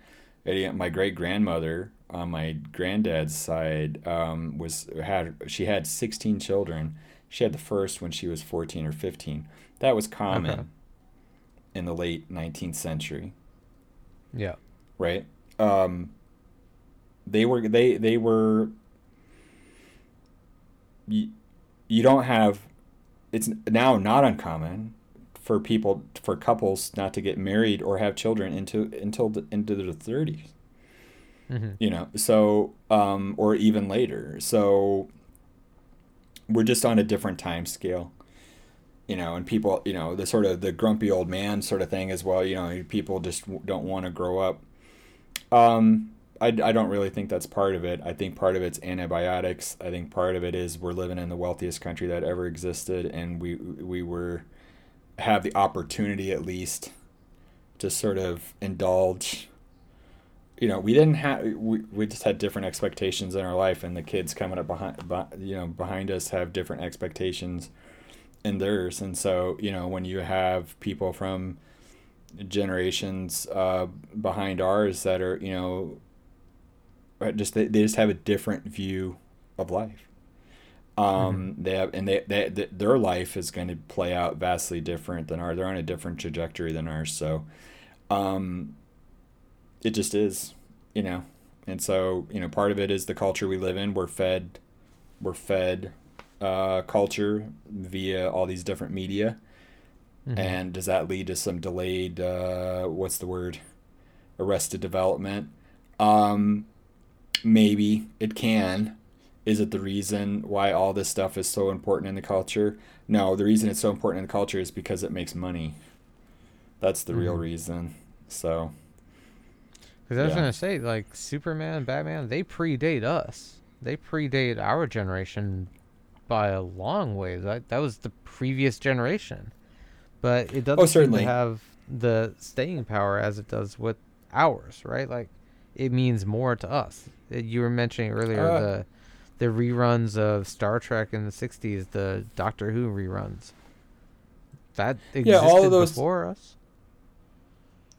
Speaker 2: My great grandmother on my granddad's side um, was had she had 16 children. She had the first when she was 14 or 15. That was common okay. in the late 19th century.
Speaker 1: Yeah.
Speaker 2: Right. Um, they were they they were. You, you don't have. It's now not uncommon for people for couples not to get married or have children into until the, into their 30s. Mm-hmm. You know, so um, or even later. So we're just on a different time scale you know, and people, you know, the sort of the grumpy old man sort of thing as well. You know, people just don't want to grow up. Um, I, I don't really think that's part of it. I think part of it's antibiotics. I think part of it is we're living in the wealthiest country that ever existed, and we we were have the opportunity at least to sort of indulge. You know, we didn't have we, we just had different expectations in our life, and the kids coming up behind, you know, behind us have different expectations in theirs. And so, you know, when you have people from generations uh, behind ours that are, you know, just they, they just have a different view of life. Um, mm-hmm. They have, and they, they, they, their life is going to play out vastly different than ours. They're on a different trajectory than ours. So, um, it just is, you know. And so, you know, part of it is the culture we live in. We're fed, we're fed uh, culture via all these different media? Mm-hmm. And does that lead to some delayed, uh, what's the word, arrested development? Um, maybe it can. Is it the reason why all this stuff is so important in the culture? No, the reason it's so important in the culture is because it makes money. That's the mm-hmm. real reason. So.
Speaker 1: Because I was yeah. gonna say, like Superman, Batman, they predate us. They predate our generation by a long ways. That that was the previous generation, but it doesn't oh, certainly. have the staying power as it does with ours, right? Like it means more to us. You were mentioning earlier uh, the the reruns of Star Trek in the '60s, the Doctor Who reruns. That existed yeah, all of those, before us.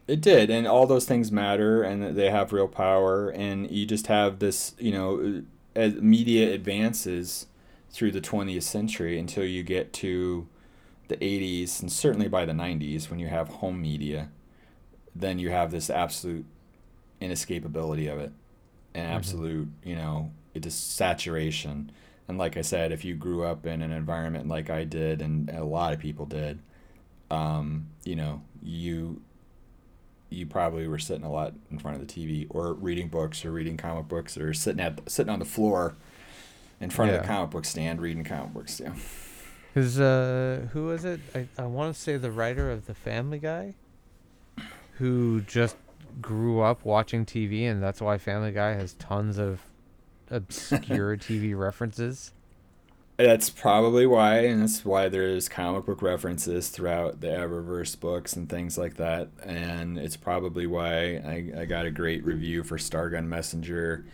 Speaker 2: It did, and all those things matter, and they have real power. And you just have this, you know, as media advances, through the 20th century until you get to the 80s and certainly by the 90s when you have home media, then you have this absolute inescapability of it and mm-hmm. absolute, mm-hmm. you know, it is saturation. And like I said, if you grew up in an environment like I did and a lot of people did, um, you know, you you probably were sitting a lot in front of the TV or reading books or reading comic books or sitting at sitting on the floor in front yeah. of the comic book stand reading comic books. Yeah.
Speaker 3: Because uh, who was it? I, I want to say the writer of the Family Guy, who just grew up watching TV, and that's why Family Guy has tons of obscure [LAUGHS] TV references.
Speaker 2: That's probably why, and that's why there's comic book references throughout the Eververse books and things like that. And it's probably why I, I got a great review for Stargun Messenger,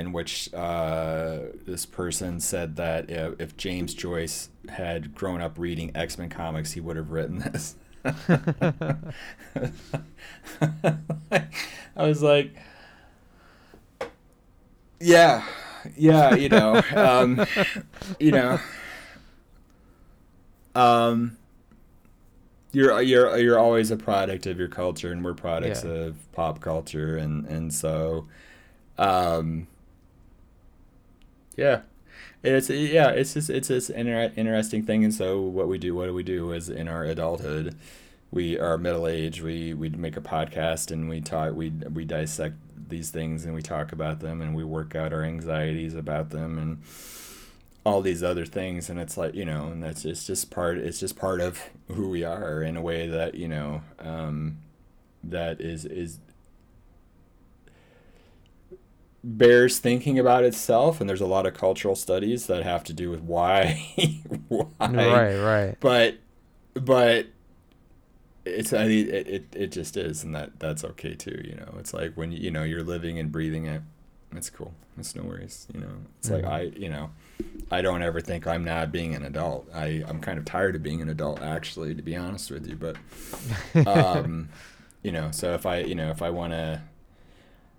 Speaker 2: in which uh, this person said that if, if James Joyce had grown up reading X Men comics, he would have written this. [LAUGHS] I was like, yeah, yeah, you know, um, you know, um, you're you're you're always a product of your culture, and we're products yeah. of pop culture, and and so, um, yeah, it's yeah, it's just it's this inter- interesting thing, and so what we do, what do we do, is in our adulthood, we are middle age, we we make a podcast and we talk, we we dissect these things and we talk about them and we work out our anxieties about them and all these other things and it's like you know and that's it's just part it's just part of who we are in a way that you know um, that is is bears thinking about itself and there's a lot of cultural studies that have to do with why [LAUGHS] why.
Speaker 3: Right right.
Speaker 2: But but it's I mean, it, it it just is and that that's okay too you know? It's like when you know you're living and breathing it it's cool. It's no worries you know? It's mm-hmm. like I you know I don't ever think I'm not being an adult. I I'm kind of tired of being an adult actually to be honest with you but [LAUGHS] um you know so if I you know if I want to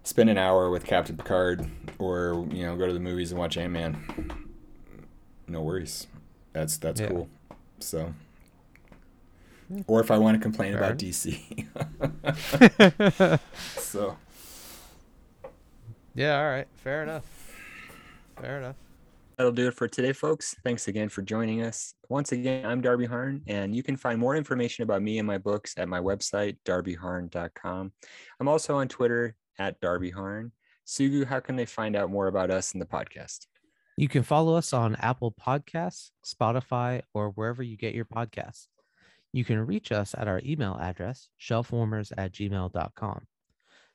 Speaker 2: spend an hour with Captain Picard or you know go to the movies and watch Ant-Man no worries that's that's yeah. cool so hmm. or if I want to complain about DC. [LAUGHS] [LAUGHS] so.
Speaker 3: Yeah, all right. Fair enough. Fair enough.
Speaker 2: That'll do it for today, folks. Thanks again for joining us. Once again, I'm Darby Harn, and you can find more information about me and my books at my website, darbyharn.com. I'm also on Twitter at Darby Harn. Sugu, how can they find out more about us and the podcast?
Speaker 3: You can follow us on Apple Podcasts, Spotify, or wherever you get your podcasts. You can reach us at our email address, shelfwarmers at gmail.com.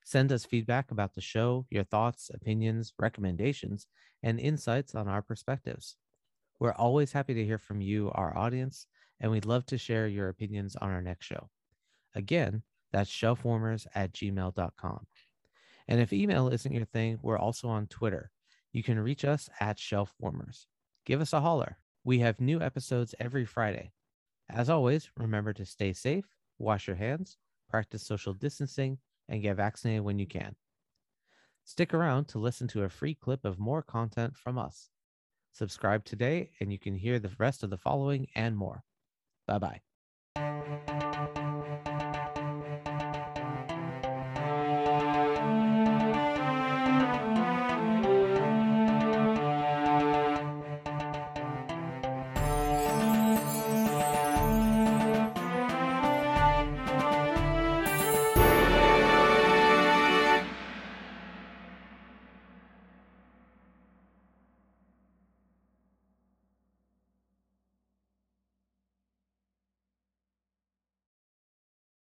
Speaker 3: Send us feedback about the show, your thoughts, opinions, recommendations, and insights on our perspectives. We're always happy to hear from you, our audience, and we'd love to share your opinions on our next show. Again, that's shelfwarmers at gmail.com. And if email isn't your thing, we're also on Twitter. You can reach us at Shelf Warmers. Give us a holler. We have new episodes every Friday. As always, remember to stay safe, wash your hands, practice social distancing, and get vaccinated when you can. Stick around to listen to a free clip of more content from us. Subscribe today, and you can hear the rest of the following and more. Bye bye.